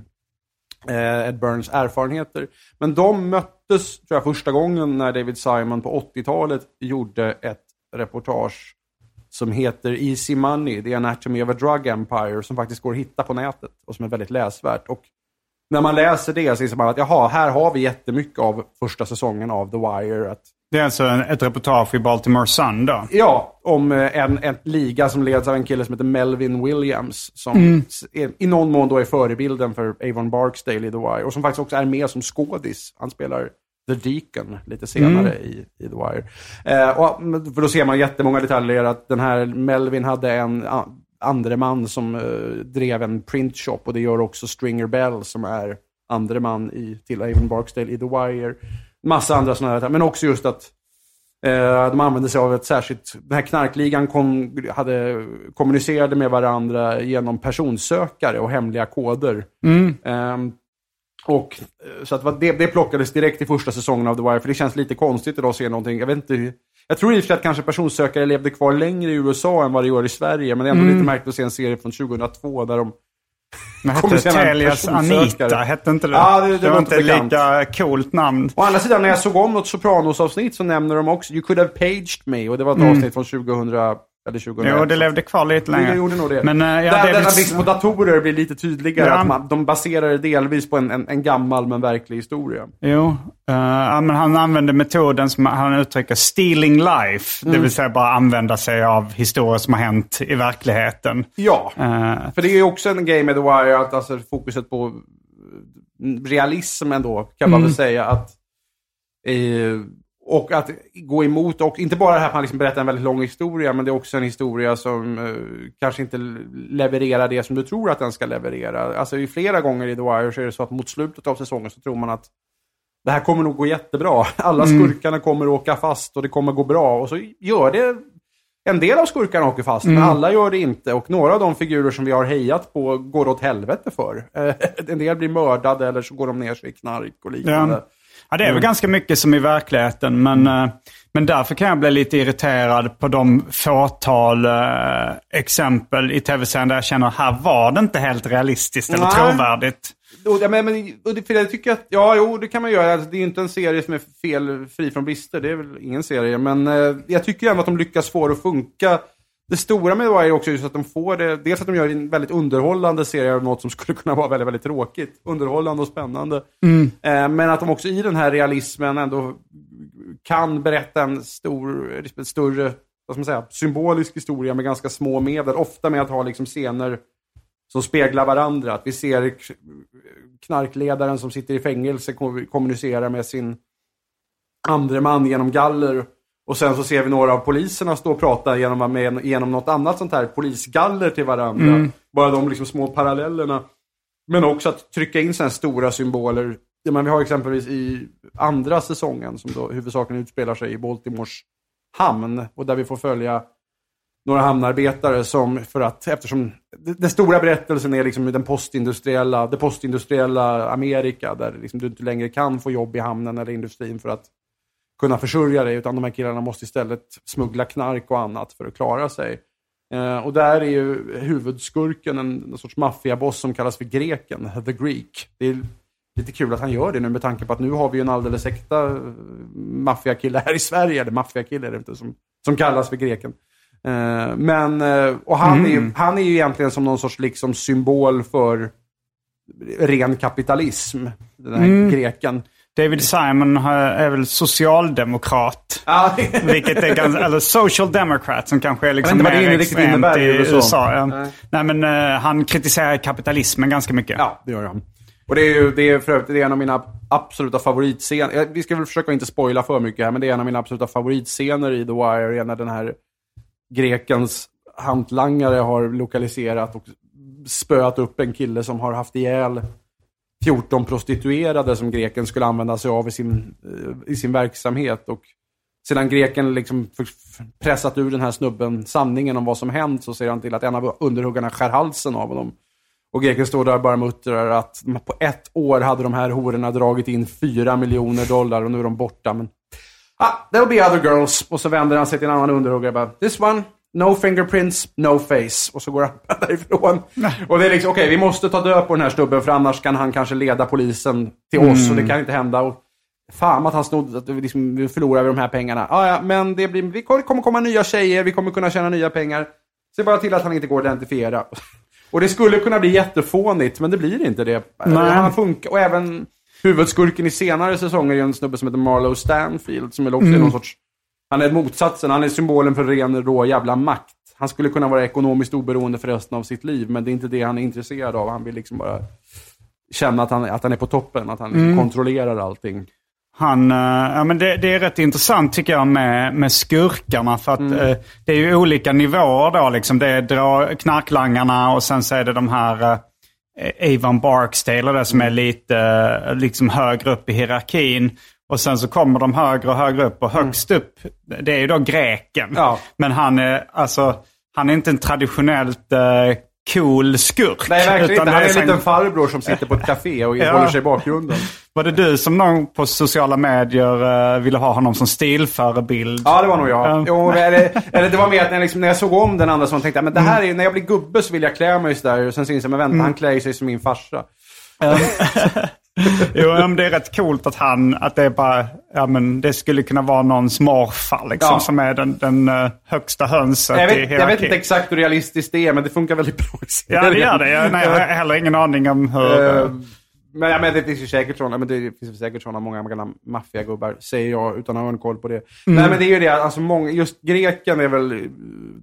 eh, Ed Burns erfarenheter. Men de möttes, tror jag, första gången när David Simon på 80-talet gjorde ett reportage som heter Easy Money, The Anatomy of a Drug Empire, som faktiskt går att hitta på nätet och som är väldigt läsvärt. Och när man läser det så inser man att jaha, här har vi jättemycket av första säsongen av The Wire. Att, det är alltså ett reportage i Baltimore Sun då? Ja, om eh, en, en liga som leds av en kille som heter Melvin Williams. Som mm. är, i någon mån då är förebilden för Avon Barksdale i The Wire. Och som faktiskt också är med som skådis. Han spelar The Deacon lite senare mm. i, i The Wire. Eh, och, för då ser man jättemånga detaljer. Att den här Melvin hade en andre man som uh, drev en printshop och det gör också Stringer Bell som är andre man i, till Avon Barksdale i The Wire. Massa andra sådana här, men också just att uh, de använde sig av ett särskilt, den här knarkligan kom, hade, kommunicerade med varandra genom personsökare och hemliga koder. Mm. Och, eh, så att det, det plockades direkt i första säsongen av The Wire, för det känns lite konstigt idag att se någonting. Jag vet inte jag tror i och för sig att kanske personsökare levde kvar längre i USA än vad det gör i Sverige, men det är ändå lite märkligt att se en serie från 2002 där de Kommer hette en Telias. Anita? Hette inte det? Ja, det- det var låter inte bekant. lika coolt namn. Å andra sidan, när jag såg om något Sopranos-avsnitt så nämner de också You could have paged me. Och det var ett avsnitt från 2000, eller 2001. Mm. Jo, det levde kvar lite längre. Det gjorde nog det. Men, eh, ja, Där, det där väl- liksom på datorer blir lite tydligare Ja. att man, de baserar det delvis på en, en, en gammal men verklig historia. Jo, ja, men han använde metoden som han uttrycker stealing life. Mm. Det vill säga bara använda sig av historier som har hänt i verkligheten. Ja, Eh, för det är ju också en grej med The Wire att alltså, fokuset på eh, realism ändå, kan man Mm. väl säga. att eh, Och att gå emot, och inte bara det här att man liksom berättar en väldigt lång historia, men det är också en historia som eh, kanske inte levererar det som du tror att den ska leverera. Alltså i flera gånger i The Wire så är det så att mot slutet av säsongen så tror man att det här kommer nog gå jättebra. [laughs] Alla skurkarna kommer åka fast och det kommer gå bra. Och så gör det en del av skurkarna åker fast, men alla gör det inte. Och några av de figurer som vi har hejat på går åt helvete för. [laughs] En del blir mördade eller så går de ner sig i knark och liknande. Ja. Ja, det är väl ganska mycket som i verkligheten. Men, eh, men därför kan jag bli lite irriterad på de fåtal eh, exempel i tv-serien där jag känner här var det inte helt realistiskt eller Nej. trovärdigt. Ja, men, men, för jag tycker att, ja, jo, det kan man göra. Alltså, det är ju inte en serie som är fel, fri från brister. Det är väl ingen serie. Men eh, jag tycker ändå att de lyckas få det att funka. Det stora med Wire är också just att de får det, dels att de gör en väldigt underhållande serie av något som skulle kunna vara väldigt, väldigt tråkigt. Underhållande och spännande. Eh, men att de också i den här realismen ändå kan berätta en stor, en större, vad ska man säga, symbolisk historia med ganska små medel. Ofta med att ha liksom scener som speglar varandra. Att vi ser knarkledaren som sitter i fängelse ko- kommunicera med sin andre man genom galler. Och sen så ser vi några av poliserna stå och prata genom, med, genom något annat sånt här polisgaller till varandra. Bara de liksom små parallellerna. Men också att trycka in sådana stora symboler. Ja, men vi har exempelvis i andra säsongen som då huvudsakligen utspelar sig i Baltimores hamn. Och där vi får följa några hamnarbetare som, för att, eftersom den stora berättelsen är liksom den postindustriella, det postindustriella Amerika, där liksom du inte längre kan få jobb i hamnen eller industrin för att kunna försörja dig, utan de här killarna måste istället smuggla knark och annat för att klara sig. Eh, och där är ju huvudskurken en, en sorts maffiaboss som kallas för Greken, The Greek. Det är lite kul att han gör det nu med tanke på att nu har vi ju en alldeles äkta eh, maffiakille här i Sverige, eller maffiakille är det inte, som, som kallas för Greken. Eh, men, eh, och han, är ju, han är ju egentligen som någon sorts liksom symbol för ren kapitalism, den här greken. David Simon har- är väl socialdemokrat. [laughs] Ja, Vilket är ganska, eller social democrat som kanske är liksom mer extremt i USA. USA. ja. Nej. Nej, men eh, han kritiserar kapitalismen ganska mycket. Ja, det gör han. Och det är ju det är för övrigt det är en av mina absoluta favoritscener. Vi ska väl försöka inte spoila för mycket här, men det är en av mina absoluta favoritscener i The Wire. är när den här grekens hantlangare har lokaliserat och spöat upp en kille som har haft ihjäl 14 prostituerade som greken skulle använda sig av i sin, eh, i sin verksamhet. Och sedan greken liksom pressat ur den här snubben sanningen om vad som hänt så ser han till att en av underhuggarna skär halsen av honom. Och greken står där och bara muttrar att på ett år hade de här hororna dragit in 4 miljoner dollar och nu är de borta. Men, ah, there'll be other girls. Och så vänder han sig till en annan underhuggare och bara, this one, no fingerprints, no face. Och så går han [laughs] därifrån. Och det är liksom, okej, vi måste ta död på den här snubben för annars kan han kanske leda polisen till oss och det kan inte hända. Och, Fan att han snodde, att vi liksom, vi förlorar de här pengarna. Ah, ja, men det, blir, vi kommer komma nya tjejer, vi kommer kunna tjäna nya pengar. Se bara till att han inte går att identifiera. [laughs] Och det skulle kunna bli jättefånigt, men det blir inte det. Nej. Han funkar, och även huvudskurken i senare säsonger är en snubbe som heter Marlowe Stanfield, som är också är någon sorts... Han är motsatsen, han är symbolen för ren rå jävla makt. Han skulle kunna vara ekonomiskt oberoende för resten av sitt liv, men det är inte det han är intresserad av. Han vill liksom bara känna att han, att han är på toppen, att han liksom kontrollerar allting. Han, eh, ja, men det, det är rätt intressant tycker jag med, med skurkarna. För att eh, det är ju olika nivåer då. Liksom. Det är dra, knarklangarna och sen så är det de här eh, Avon Barksdale det som är lite eh, liksom högre upp i hierarkin. Och sen så kommer de högre och högre upp och högst upp, det är ju då greken. Ja. Men han är, alltså, han är inte en traditionellt eh, cool skurk. Nej, verkligen inte. Han är en liten farbror som sitter på ett café och Ja. håller sig i bakgrunden. Var det du som någon på sociala medier eh, ville ha honom som stilförebild? Ja, det var nog jag. Ja. Jo, eller, eller det var mer att när jag, liksom, när jag såg om den andra så tänkte men det här är, när jag blir gubbe så vill jag klä mig sådär. Och sen så insåg jag, men vänta, han klär sig som min farsa. [laughs] [laughs] [laughs] Jo, men det är rätt coolt att han, att det är bara, ja men det skulle kunna vara någons morfar liksom, Ja. som är den, den eh, högsta hönset Jag i vet, jag vet hierarkin. inte exakt hur realistiskt det är, men det funkar väldigt bra i Ja, det gör det. Jag, nej, jag har heller ingen aning om hur... Eh, Men, ja, men det finns ju säkert sådana, men det finns säkert sådana många gamla maffiagubbar, säger jag utan att ha en koll på det. Nej men det är ju det, alltså många, just greken är väl eh,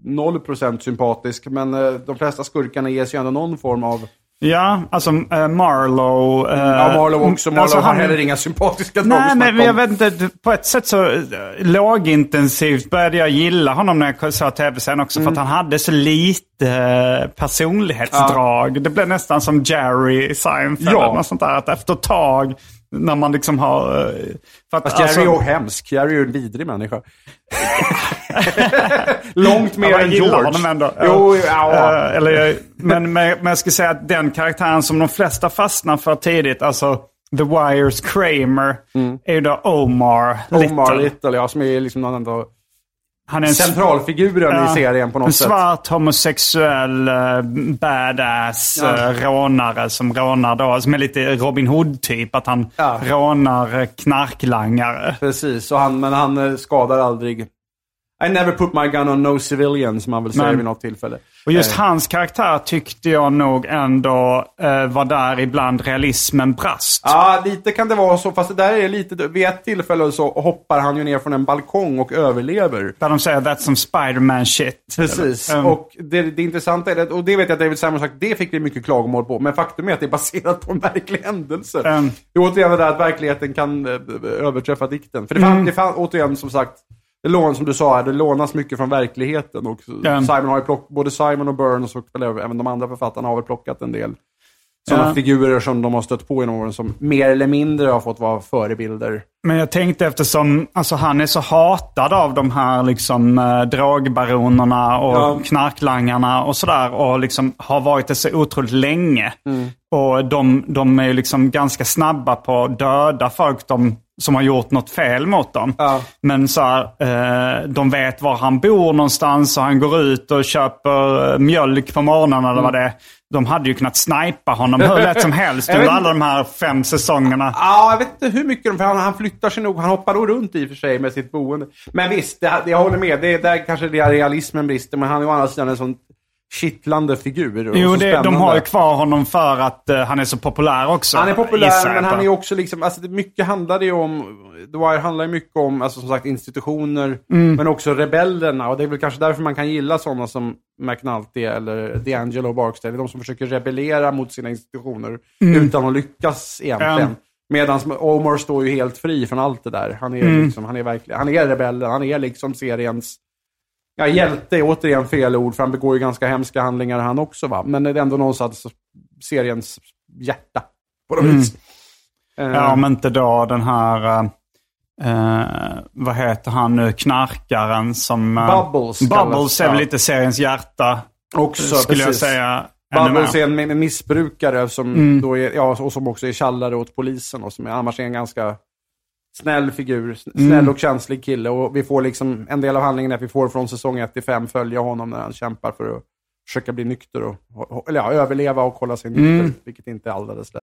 0% sympatisk, men eh, de flesta skurkarna ges ju ändå någon form av... Ja, alltså uh, Marlow... eh, Ja, Marlow också. Marlow alltså, har han- heller inga sympatiska drag Nej, men jag vet inte. På ett sätt så eh, lågintensivt började jag gilla honom när jag såg tv-serien också. För att han hade så lite personlighetsdrag. Det blev nästan som Jerry i Seinfeld. Ja. något sånt där. Att efter ett tag, när man liksom har... eh, För att, Fast Jerry alltså- är ju hemsk. Jerry är ju en vidrig människa. [laughs] Långt mer än George. honom ändå. Jo, ja. Eh, eller, jag- men, men, men jag skulle säga att den karaktären som de flesta fastnar för tidigt, alltså The Wires Kramer, är ju då Omar Little. Mm. Omar Little, ja, som är liksom någon ändå Han är en centralfiguren Ja, i serien på något en sätt. svart homosexuell uh, badass Ja. eh, rånare som rånar då, som är lite Robin Hood-typ. Att han Ja. rånar eh, knarklangare. Precis, och han, men han eh, skadar aldrig. I never put my gun on no civilian, som han väl säger Men- vid något tillfälle. Och just Eh, hans karaktär tyckte jag nog ändå eh, var där ibland realismen brast. Ja, lite kan det vara så, fast det där är lite... Vid ett tillfälle så hoppar han ju ner från en balkong och överlever. Där de säger that's some Spiderman shit. Precis, um, och det, det intressanta är det, och det vet jag att David Simon sagt, det fick vi mycket klagomål på, men faktum är att det är baserat på en verklig händelse. Mm. Det är återigen det där att verkligheten kan eh, överträffa dikten. För det fann, det fann återigen som sagt, det lån, som du sa, det lånas mycket från verkligheten. Och. Simon har plock, både Simon och Burns och även de andra författarna har väl plockat en del sådana Ja. figurer som de har stött på genom åren som mer eller mindre har fått vara förebilder. Men jag tänkte eftersom alltså, han är så hatad av de här liksom, eh, drogbaronerna och Ja. knarklangarna och sådär. Och liksom har varit det så otroligt länge. Mm. Och de, de är liksom ganska snabba på att döda folk de, som har gjort något fel mot dem. Ja. Men så här, eh, de vet var han bor någonstans och han går ut och köper eh, mjölk på morgonen eller vad det är. De hade ju kunnat snipa honom hur lätt som helst [laughs] under alla de här fem säsongerna. Ja, jag vet inte hur mycket de... För han, han flyttar sig nog. Han hoppar nog runt i och för sig med sitt boende. Men visst, det, jag håller med. Det är där kanske det realismen brister. Men han är å andra sidan en sån kittlande figur. och Jo, det, de har ju kvar honom för att eh, han är så populär också. Han är populär, men han är också liksom... Alltså, mycket handlar det ju om... The Wire handlar ju mycket om, alltså som sagt, institutioner. Mm. Men också rebellerna. Och det är väl kanske därför man kan gilla sådana som McNulty eller D'Angelo Barksdale. De som försöker rebellera mot sina institutioner utan att lyckas egentligen. Mm. Medan Omar står ju helt fri från allt det där. Han är, Mm. liksom, han är verkligen, han är rebellen, han är liksom seriens... Ja, hjälte är återigen fel ord, för han begår ju ganska hemska handlingar han också va. Men det är ändå någonstans seriens hjärta. På något vis. Eh, Mm. Ja, om inte då den här... eh, eh, vad heter han nu? Knarkaren som... eh, Bubbles Bubbles är väl lite seriens hjärta. också, skulle jag precis. säga. ännu Bubbles är en, en missbrukare som, Mm. då är, ja, och som också är tjallare åt polisen och som är, annars är en ganska snäll figur. Mm. Snäll och känslig kille. Och vi får liksom, en del av handlingen är att vi får från säsong 1 till 5 följa honom när han kämpar för att försöka bli nykter och, och eller ja, överleva och hålla sig nykter. Mm. Vilket inte är alldeles lätt.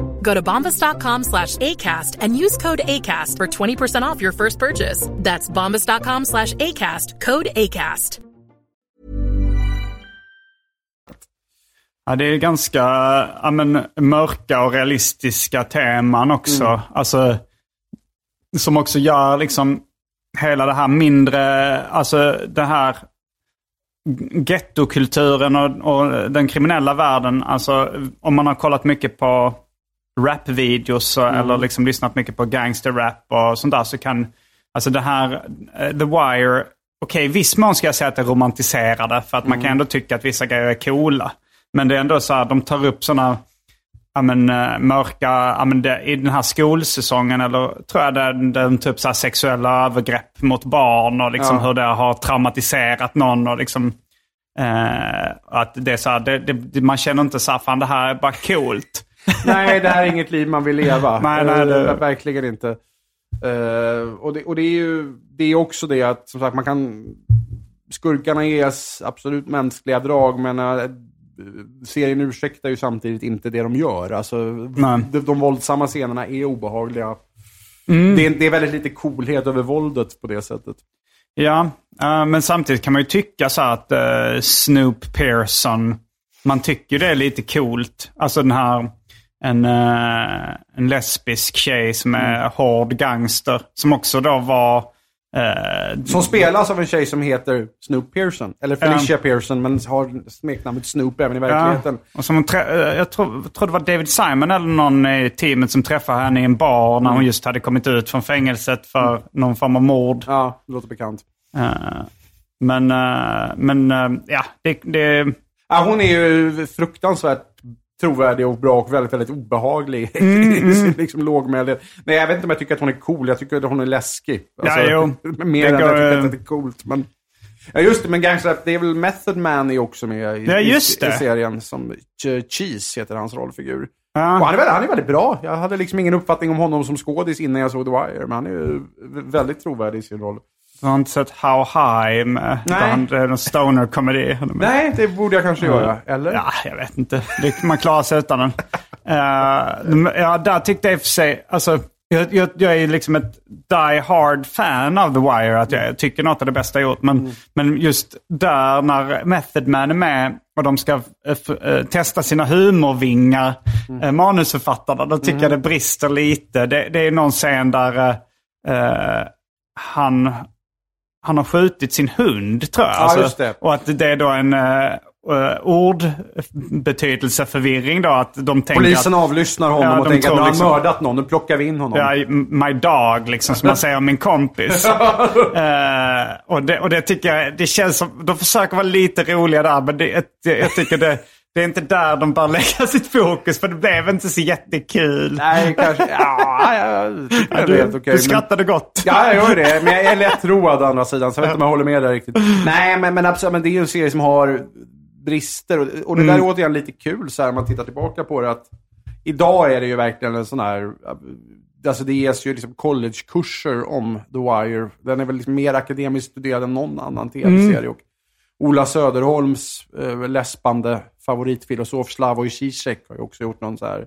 Go to bombas.com slash ACAST and use code ACAST for 20% off your first purchase. That's bombas.com slash ACAST, code ACAST. Ja, det är ganska ja, men, mörka och realistiska teman också. Mm. Alltså, som också gör liksom hela det här mindre, alltså det här gettokulturen och, och den kriminella världen. Alltså om man har kollat mycket på rapvideos och- eller liksom lyssnat mycket på gangsterrap och sånt där så kan, alltså det här, eh, The Wire, okej i viss mån ska jag säga att det är romantiserade för att man kan ändå tycka att vissa grejer är coola. Men det är ändå så här, de tar upp sådana ja, men, eh, mörka, ja, men det, i den här skolsäsongen eller tror jag det, den typ så här sexuella övergrepp mot barn och liksom Ja. hur det har traumatiserat någon och liksom eh, att det är så här, det, det, man känner inte så här, fan det här är bara coolt. [laughs] Nej, det här är inget liv man vill leva. [laughs] Nej, nej, det- Eh, Verkligen inte. Eh, och det, och det är ju det är också det att som sagt man kan... Skurkarna ges absolut mänskliga drag men uh, serien ursäktar ju samtidigt inte det de gör. Alltså, Nej. de, de våldsamma scenerna är obehagliga. Mm. Det, är, det är väldigt lite coolhet över våldet på det sättet. Ja, eh, men samtidigt kan man ju tycka så att eh, Snoop Pearson, man tycker det är lite coolt. Alltså den här, en, eh, en lesbisk tjej som är Mm. hård gangster. Som också då var... eh, Som spelas av en tjej som heter Snoop Pearson. Eller Felicia Pearson, men har smeknamnet Snoop även i verkligheten. Ja, och som eh, jag tror, tror det var David Simon eller någon i teamet som träffade henne i en bar när hon just hade kommit ut från fängelset för någon form av mord. Ja, det låter bekant. Eh, men, eh, men eh, ja, det... det Ja, hon är ju fruktansvärt trovärdig och bra och väldigt, väldigt obehaglig. Mm, [laughs] sin liksom lågmäldhet. Nej, jag vet inte om jag tycker att hon är cool. Jag tycker att hon är läskig. Alltså, Ja, jo. [laughs] Mer än att jag tycker eh, att det är coolt. Men... Ja, just det. Men Gangster det är väl Method Man är också med i, Ja, just i, i serien. Som Ch- Cheese heter hans rollfigur. Ja. Och han är, väldigt, han är väldigt bra. Jag hade liksom ingen uppfattning om honom som skådis innan jag såg The Wire. Men han är ju väldigt trovärdig i sin roll. Jag har inte sett How High med Nej. han, det är en stoner-komedi. Nej, det borde jag kanske göra. Eller? Ja, jag vet inte. Det, man klarar sig utan den. Eh, ja, där tyckte jag i och för sig, alltså, jag, jag, jag är liksom ett die hard fan av The Wire. Att jag tycker något av det bästa jag gjort. Men, men just där när Method Man är med och de ska eh, testa sina humorvingar, mm. manusförfattarna, då tycker jag det brister lite. Det, det är någon scen där eh, han, han har skjutit sin hund tror jag. Ja, Alltså. Och att det är då en uh, ordbetydelseförvirring då. Att de tänker Polisen att, avlyssnar honom Ja, och tänker att nu har liksom- mördat någon. Nu plockar vi in honom. Ja, my dog, liksom, som man säger om min kompis. [laughs] Eh, och, det, och det tycker jag, det känns som, de försöker vara lite roliga där, men det, jag, jag tycker det, det är inte där de bör lägga [laughs] sitt fokus, för det blev inte så jättekul. Nej, kanske. [laughs] Ja, jag tycker Ja, det är helt du, okej. du men- skrattade gott. Ja, jag gör det. Men jag är lättroad å andra sidan, så jag vet inte om jag håller med där riktigt. Nej, men, men absolut. Men det är ju en serie som har brister. Och, och det där är återigen lite kul så här, om man tittar tillbaka på det. Att idag är det ju verkligen en sån här... Alltså det ges ju liksom collegekurser om The Wire. Den är väl liksom mer akademiskt studerad än någon annan tv-serie. Och Ola Söderholms eh, läspande favoritfilosof Slavoj Zizek har ju också gjort någon så här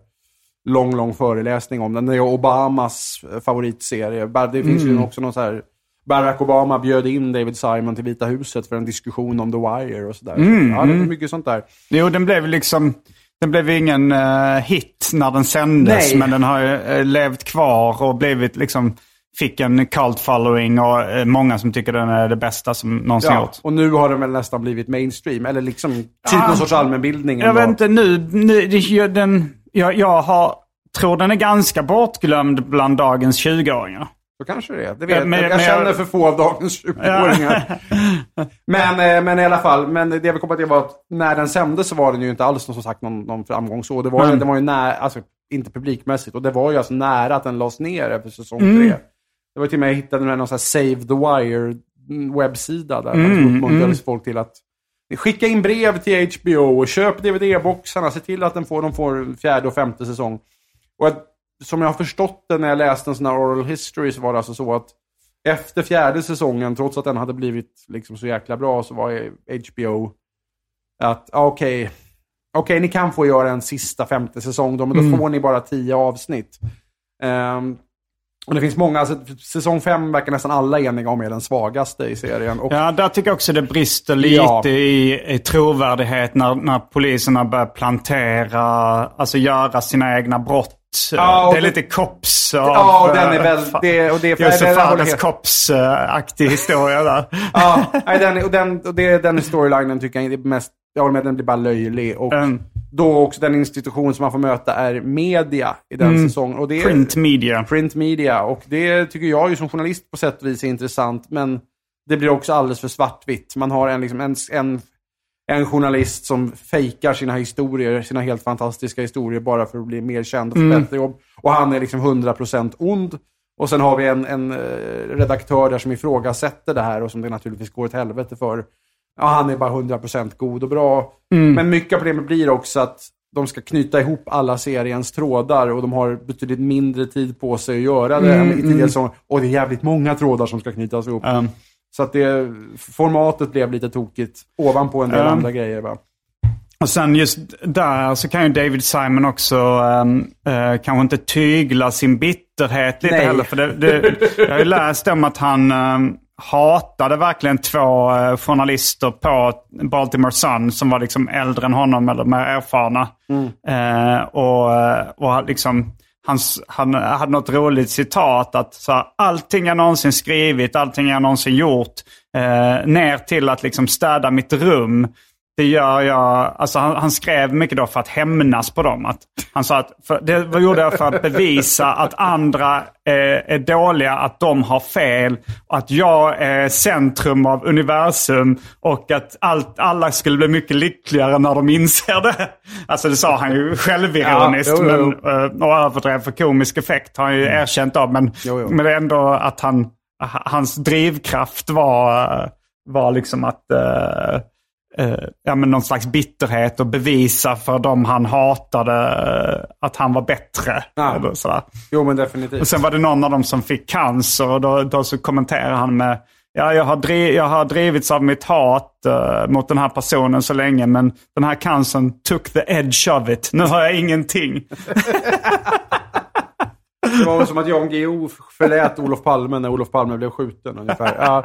lång, lång föreläsning om den. Det är Obamas eh, favoritserie. Det finns ju också någon så här... Barack Obama bjöd in David Simon till Vita huset för en diskussion om The Wire och sådär. ja, det är mycket sånt där. Jo, den blev liksom... Den blev ingen eh, hit när den sändes, Nej. men den har ju eh, levt kvar och blivit liksom... Fick en cult following och eh, många som tycker den är det bästa som någonsin Ja, gjorts. och nu har den väl nästan blivit mainstream. Eller liksom typ Ja. någon sorts allmänbildning. Jag ändå. vet inte, nu... nu det, den, jag, jag har, tror den är ganska bortglömd bland dagens 20-åringar. Så kanske det är. Det vet, Men- jag. jag känner för få av dagens 20-åringar. [laughs] men, eh, men i alla fall, men det jag vill komma till var att när den sändes så var den ju inte alls någon, som sagt någon, någon framgång så. Det var, Mm. den var ju när, alltså, inte publikmässigt. Och det var ju alltså nära att den lades ner efter säsong Mm. tre. Det var till och med jag hittade någon sån här Save the Wire webbsida där Mm, man uppmuntrade mm. folk till att skicka in brev till HBO och köp DVD-boxarna. Se till att den får, de får fjärde och femte säsong. Och att, som jag har förstått det när jag läste en sån här oral history så var det alltså så att efter fjärde säsongen, trots att den hade blivit liksom så jäkla bra, så var HBO att ah, okej, okej ni kan få göra en sista femte säsong då, men då Mm. får ni bara tio avsnitt. Ehm, och det finns många, alltså, säsong fem verkar nästan alla eniga om är den svagaste i serien. Och, Ja, där tycker jag också det brister lite Ja. i, i trovärdighet när, när poliserna börjar plantera, alltså göra sina egna brott. Ja, det är lite Cops av... Ja, och den är väl- det- och det är- Josef Fares Cops-aktig historia där. [laughs] ja, nej, den, och den, och det, den storylinen tycker jag är mest, jag håller med, den blir bara löjlig. Och Mm. Då också den institution som man får möta är media i den Mm. säsongen. Och det är, Print media. print media. Och det tycker jag ju som journalist på sätt och vis är intressant. Men det blir också alldeles för svartvitt. Man har en, liksom, en, en, en journalist som fejkar sina historier, sina helt fantastiska historier bara för att bli mer känd och få Mm. bättre jobb. Och han är liksom 100% ond. Och sen har vi en, en eh, redaktör där som ifrågasätter det här och som det naturligtvis går åt helvete för. Ja, han är bara 100% god och bra. Mm. Men mycket av problemet blir också att de ska knyta ihop alla seriens trådar och de har betydligt mindre tid på sig att göra det Mm, än mm. Och det är jävligt många trådar som ska knytas ihop. Um, Så att det, formatet blev lite tokigt ovanpå en del Ja. andra grejer. Va? Och sen just där så kan ju David Simon också um, uh, kanske inte tygla sin bitterhet lite Nej. heller. För det, det, jag har ju läst om att han um, hatade verkligen två uh, journalister på Baltimore Sun som var liksom äldre än honom eller mer erfarna. Eh, och, eh, och liksom, hans, han hade något roligt citat att så här, allting jag någonsin skrivit, allting jag någonsin gjort, eh, ner till att liksom städa mitt rum. Det gör jag, alltså han, han skrev mycket då för att hämnas på dem. Att, han sa att för, det gjorde jag för att bevisa att andra eh, är dåliga, att de har fel, att jag är centrum av universum och att allt, alla skulle bli mycket lyckligare när de inser det. Alltså det sa han ju självironiskt Ja, jo, jo, jo. men, eh, och överdrev för komisk effekt har han ju erkänt av. Men, Jo, men är ändå att han, hans drivkraft var, var liksom att eh, eh, ja, men någon slags bitterhet och bevisa för dem han hatade eh, att han var bättre. Ja. Eller sådär. Jo, men definitivt. Och sen var det någon av dem som fick cancer och då, då så kommenterar han med Ja, jag har, driv, jag har drivits av mitt hat eh, mot den här personen så länge men den här cancern took the edge of it. Nu har jag ingenting. Det var som att Jan Guillou förlät Olof Palme när Olof Palme blev skjuten ungefär. Ja,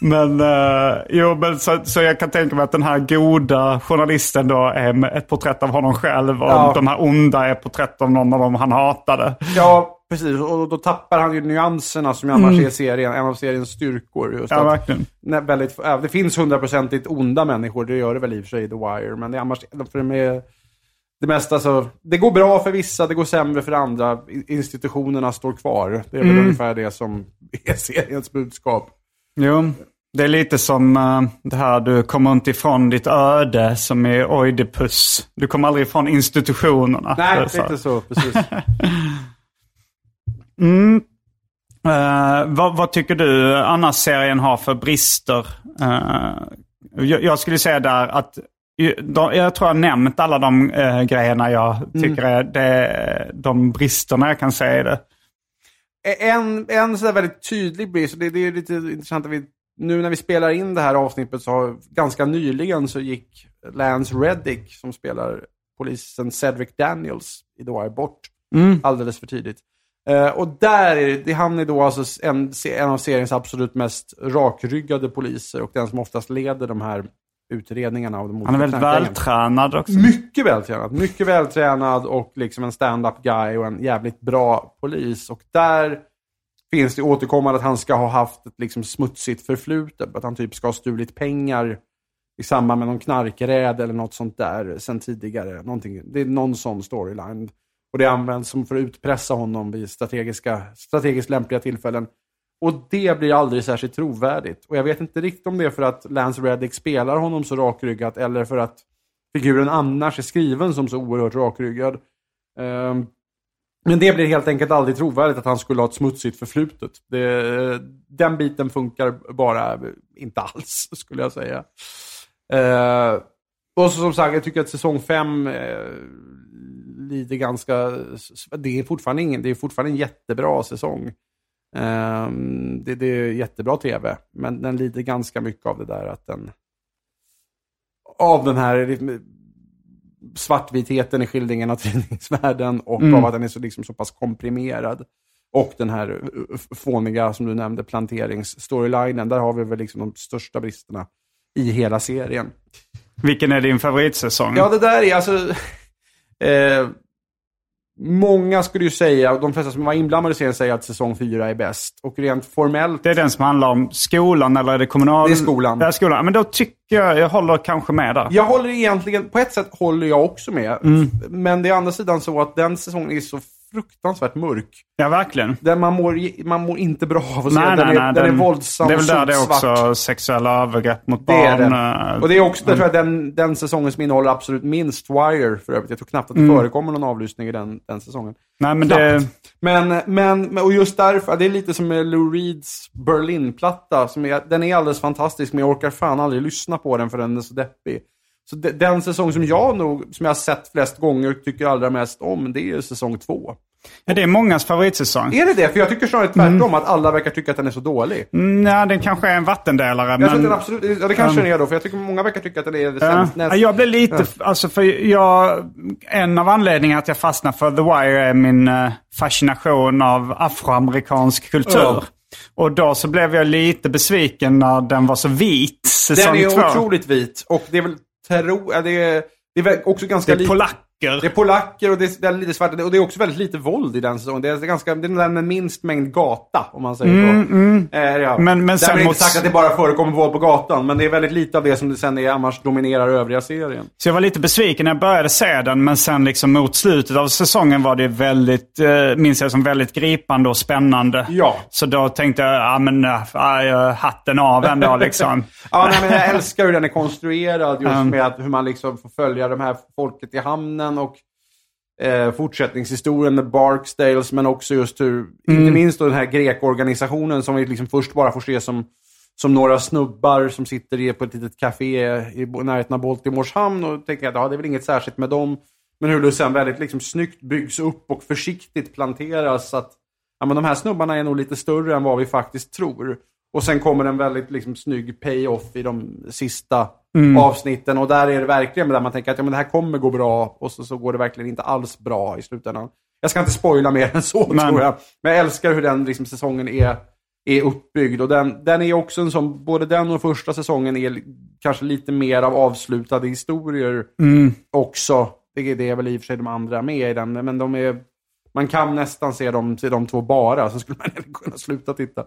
Men, uh, jo, men så, så jag kan tänka mig att den här goda journalisten då är ett porträtt av honom själv och Ja. de här onda är porträtt av någon av dem han hatade. ja, precis. Och då tappar han ju nyanserna som ju annars är serien, en av seriens styrkor. Just Mm. Ja, verkligen. Nej, väldigt, det finns hundraprocentigt onda människor, det gör det väl i och för sig i The Wire. Men det är annars, för de är, det mesta så, det går bra för vissa, det går sämre för andra. Institutionerna står kvar. Det är väl Mm. ungefär det som är [laughs] seriens budskap. Jo, det är lite som eh, det här du kommer inte ifrån ditt öde som i Oidipus. Du kommer aldrig ifrån institutionerna. Nej, är det är inte så. Precis. [laughs] Mm. Eh, vad, vad tycker du annars serien har för brister? Eh, jag, jag skulle säga där att de, jag tror jag nämnt alla de eh, grejerna jag tycker är det, de bristerna jag kan säga i det. En, en sådär väldigt tydlig brist, det, det är lite intressant att vi, nu när vi spelar in det här avsnittet så har, ganska nyligen så gick Lance Reddick som spelar polisen Cedric Daniels i The Wire bort. Alldeles för tidigt. Eh, och där är det- han är då alltså en, en av seriens absolut mest rakryggade poliser och den som oftast leder de här utredningarna. Av de Han är väldigt olika vältränad också. Mycket vältränad. Mycket vältränad och liksom en stand-up guy och en jävligt bra polis. Och där finns det återkommande att han ska ha haft ett liksom smutsigt förflutet. Att han typ ska ha stulit pengar i samband med någon knarkräd eller något sånt där sen tidigare. Någonting, det är någon sån storyline. Och det används som för att utpressa honom vid strategiska, strategiskt lämpliga tillfällen. Och det blir aldrig särskilt trovärdigt. Och jag vet inte riktigt om det är för att Lance Reddick spelar honom så rakryggat eller för att figuren annars är skriven som så oerhört rakryggad. Um, men det blir helt enkelt aldrig trovärdigt att han skulle ha ett smutsigt förflutet. Det, den biten funkar bara inte alls, [laughs] skulle jag säga. Uh, och så som sagt, jag tycker att säsong 5 eh, lider ganska... Det är fortfarande, ingen, det är fortfarande en jättebra säsong. Eh, det, det är jättebra tv, men den lider ganska mycket av det där att den... Av den här svartvitheten i skildringen av [laughs] tidningsvärlden och Mm. av att den är så, liksom, så pass komprimerad. Och den här uh, fåniga, som du nämnde, planteringsstorylinen. Där har vi väl liksom de största bristerna i hela serien. Vilken är din favoritsäsong? Ja, det där är alltså... [laughs] Eh, många skulle ju säga, och de flesta som var inblandade i serien säger att säsong 4 är bäst. Och rent formellt... Det är den som handlar om skolan eller är det kommunal... Det är skolan. Det är skolan. Men då tycker jag, jag håller kanske med där. Jag håller egentligen, på ett sätt håller jag också med. Mm. Men det är å andra sidan så att den säsongen är så fruktansvärt mörk. Ja, verkligen. Den man, mår, man mår inte bra av att se. Nej, den, nej, är, nej. den, är våldsam Det är väl där det är också sexuella övergrepp mot Det är barn. det. eh, Och det är också, det tror jag, den, den säsongen som innehåller absolut minst Wire för övrigt. Jag tror knappt att det Mm. förekommer någon avlyssning i den, den säsongen. Nej, men Knappt. det... Men, men- och just därför, det är lite som med Lou Reeds Berlin-platta. Som är, den är alldeles fantastisk, men jag orkar fan aldrig lyssna på den för den är så deppig. Så de, den säsong som jag nog, som jag har sett flest gånger och tycker allra mest om, det är säsong två. Ja, det är mångas favoritsäsong. Är det det? För jag tycker snarare tvärtom, att alla verkar tycka att den är så dålig. Mm, ja, den kanske är en vattendelare. Jag men... tror den absolut, ja det kanske Um, den är då, för jag tycker många verkar tycka att den är det Ja. sämst. Ja, jag blev lite, alltså för jag, en av anledningarna att jag fastnade för The Wire är min eh, fascination av afroamerikansk kultur. Ja. Och då så blev jag lite besviken när den var så vit, Den säsong är två. otroligt vit och det är väl tero, ja, det är, det är också ganska Det är polacker. Det är polacker och det är, lite svart. Och det är också väldigt lite våld i den säsongen. Det är, ganska, det är den med minst mängd gata, om man säger så. Eh, ja. Men- men Därmed inte sagt att det bara förekommer våld på gatan, men det är väldigt lite av det som det sen är, annars dominerar övriga serien. Så jag var lite besviken när jag började se den, men sen liksom mot slutet av säsongen var det väldigt, eh, minns jag som väldigt gripande och spännande. Ja. Så då tänkte jag, ja men äh, hatten av ändå [laughs] liksom. Ja, nej, men jag älskar hur den är konstruerad, just Mm. med att, hur man liksom får följa de här folket i hamnen och eh, fortsättningshistorien med Barksdales, men också just hur, Mm. inte minst då den här grekorganisationen som vi liksom först bara får se som, som några snubbar som sitter på ett litet café i närheten av Baltimores hamn och tänker att ja, det är väl inget särskilt med dem. Men hur det sen väldigt liksom snyggt byggs upp och försiktigt planteras så att ja, men de här snubbarna är nog lite större än vad vi faktiskt tror. Och sen kommer en väldigt liksom, snygg payoff i de sista avsnitten. Och där är det verkligen där man tänker att ja, men det här kommer gå bra. Och så, så går det verkligen inte alls bra i slutändan. Jag ska inte spoila mer än så Men- tror jag. Men jag älskar hur den liksom, säsongen är, är uppbyggd. Och den, den är också en sån, både den och första säsongen är kanske lite mer av avslutade historier också. Det, är- det är väl i och för sig de andra med i den, men de är... Man kan nästan se dem till de två bara, så skulle man [laughs] även kunna sluta titta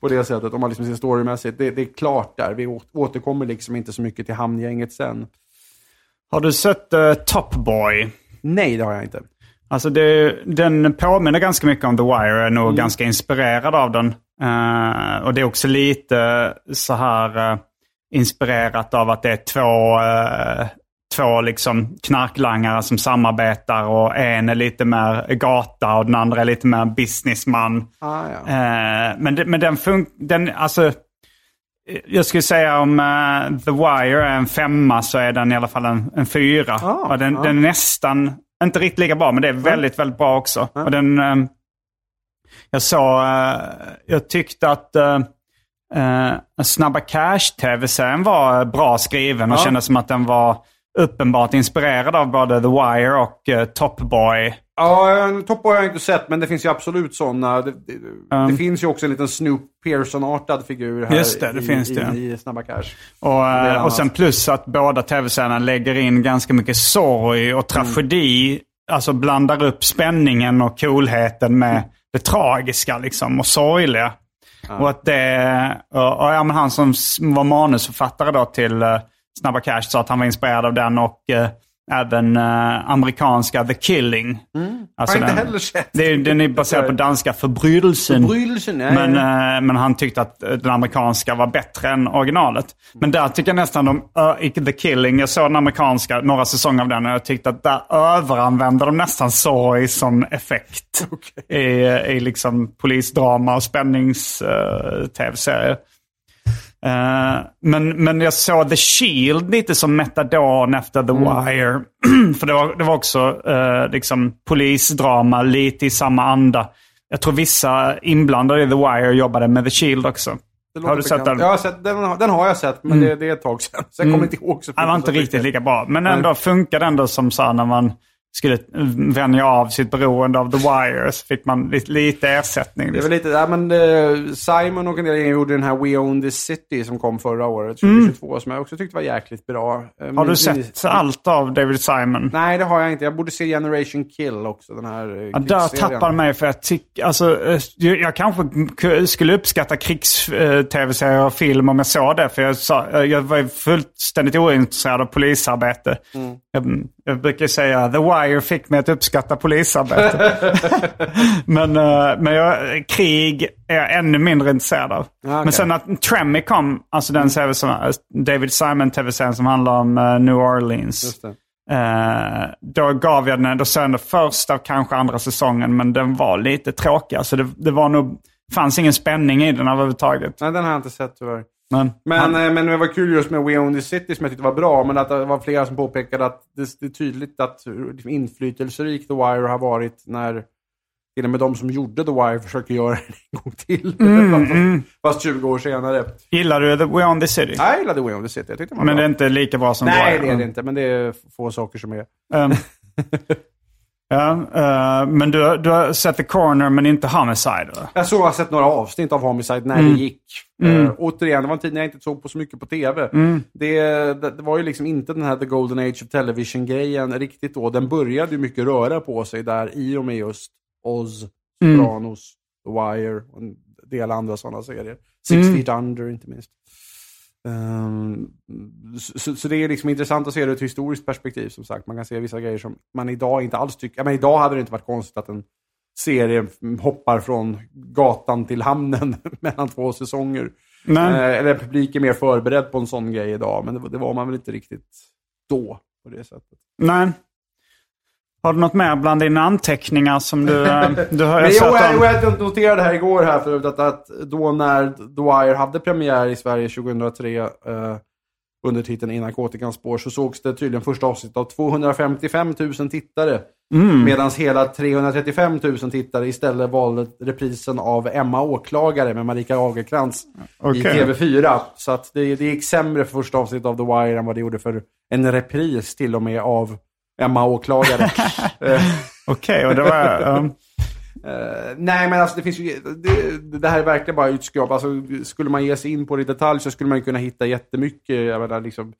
på det sättet. Om man liksom ser storymässigt. Det, det är klart där. Vi återkommer liksom inte så mycket till hamngänget sen. Har du sett uh, Top Boy? Nej, det har jag inte. Alltså det, den påminner ganska mycket om The Wire, är nog ganska inspirerad av den. Eh, och det är också lite så här eh, inspirerat av att det är två, två liksom knarklangare som samarbetar och en är lite mer gata och den andra är lite mer businessman. Ah, ja. Eh, men, men den funkar, den, alltså, eh, jag skulle säga om eh, The Wire är en femma så är den i alla fall en, en fyra. Ah, den, ah. den är nästan, inte riktigt lika bra, men det är väldigt, väldigt bra också. Och den, eh, jag sa, eh, jag tyckte att eh, Snabba Cash-tv-serien var bra skriven och Ja. kändes som att den var uppenbart inspirerad av både The Wire och eh, Top Boy. Ja, Top Boy har jag inte sett, men det finns ju absolut sådana. Det, det, det finns ju också en liten Snoop Pearson-artad figur här Just det, det i, finns i, det. i Snabba Cash. Och, eh, och sen plus att båda tv-serierna lägger in ganska mycket sorg och tragedi. Alltså blandar upp spänningen och coolheten med det tragiska liksom och sorgliga. Och att det, och, och ja, men han som var manusförfattare då till eh, Snabba Cash sa att han var inspirerad av den och eh, även eh, amerikanska The Killing. Alltså Har jag inte den, heller sett. Det är, den är baserad på danska Förbrydelsen. Förbrydelsen, ja, men, ja. eh, men han tyckte att den amerikanska var bättre än originalet. Men där tycker jag nästan de, uh, The Killing, jag såg den amerikanska, några säsonger av den och jag tyckte att där överanvänder de nästan sorg som effekt. [laughs] I, I liksom polisdrama och spännings-tv-serier. Eh, men, men jag såg The Shield lite som Metadon efter The Wire. [clears throat] För det var, det var också uh, liksom polisdrama, lite i samma anda. Jag tror vissa inblandade i The Wire jobbade med The Shield också. Har du sett den? Jag har sett, den, den har jag sett, men det, det är ett tag sedan. Så jag kommer inte ihåg så Den var inte riktigt lika bra. Men ändå funkade ändå som så här när man skulle vänja av sitt beroende av The Wire så fick man lite, lite ersättning. Det väl lite, ja, men eh, Simon och en del gjorde den här We Own This City som kom förra året, 2022, som jag också tyckte var jäkligt bra. Eh, Har min- du sett allt av David Simon? Nej, det har jag inte. Jag borde se Generation Kill också, den här eh, Ja, där tappar mig för jag tycker, alltså, jag jag kanske skulle uppskatta krigs-tv-serier och film om jag såg det. För jag, sa, jag var fullständigt ointresserad av polisarbete. Jag, jag brukar säga The Wire fick mig att uppskatta polisarbete. [laughs] men eh, men jag, krig är jag ännu mindre intresserad av. okej. Men sen att Tremmy kom, alltså den TV som, David Simon-tv-serien som handlar om eh, New Orleans. Eh, då gav jag den, då såg jag den första kanske andra säsongen, men den var lite tråkig. Alltså det, det var nog, fanns ingen spänning i den överhuvudtaget. Nej, den har jag inte sett tyvärr. Men, Men, han, eh, men det var kul just med We Own This City som jag tyckte var bra, men att det var flera som påpekade att det, det är tydligt att hur inflytelserik The Wire har varit när till och med de som gjorde The Wire försöker göra det en gång till. Mm, [laughs] fast, fast 20 år senare. gillar du The We On The City? Jag gillade We Own This City, jag tyckte var men bra. det är inte lika bra som Nej, Wire. det är det inte, men det är få saker som är. Um, [laughs] ja, eh, men du, du har sett The Corner men inte Homicide? Va? Jag såg, jag har sett några avsnitt av Homicide när Mm. det gick. Uh, återigen, det var en tid när jag inte såg på så mycket på tv. Mm. Det, det, det var ju liksom inte den här The Golden Age of Television-grejen riktigt då. Den började ju mycket röra på sig där i och med just Oz, Mm. Sopranos, The Wire och en del andra sådana serier. Six Mm. Feet Under inte minst. Ehm, så, så det är liksom intressant att se det ur ett historiskt perspektiv som sagt. Man kan se vissa grejer som man idag inte alls tycker... Men idag hade det inte varit konstigt att en serie hoppar från gatan till hamnen [laughs] mellan två säsonger. Nej. Eh, eller publik är mer förberedd på en sån grej idag, men det, det var man väl inte riktigt då på det sättet. Nej. Har du något mer bland dina anteckningar som du, eh, du har [laughs] Men jag jo, sett jag, jag noterade här igår här förut att, att då när Wire hade premiär i Sverige 2003 eh, under titeln I narkotikans spår så sågs det tydligen första avsnittet av 255 000 tittare. Mm. Medan hela 335 000 tittare istället valde reprisen av Emma Åklagare med Marika Agerkrans i Okej. TV4. Så att det, det gick sämre för första avsnittet av The Wire än vad det gjorde för en repris till och med av Emma Åklagare. [laughs] Eh, Okej, och det var... um, Eh, nej, men alltså det finns ju, det, det här är verkligen bara utskrap. Alltså, skulle man ge sig in på det i detalj så skulle man kunna hitta jättemycket, jag menar, liksom,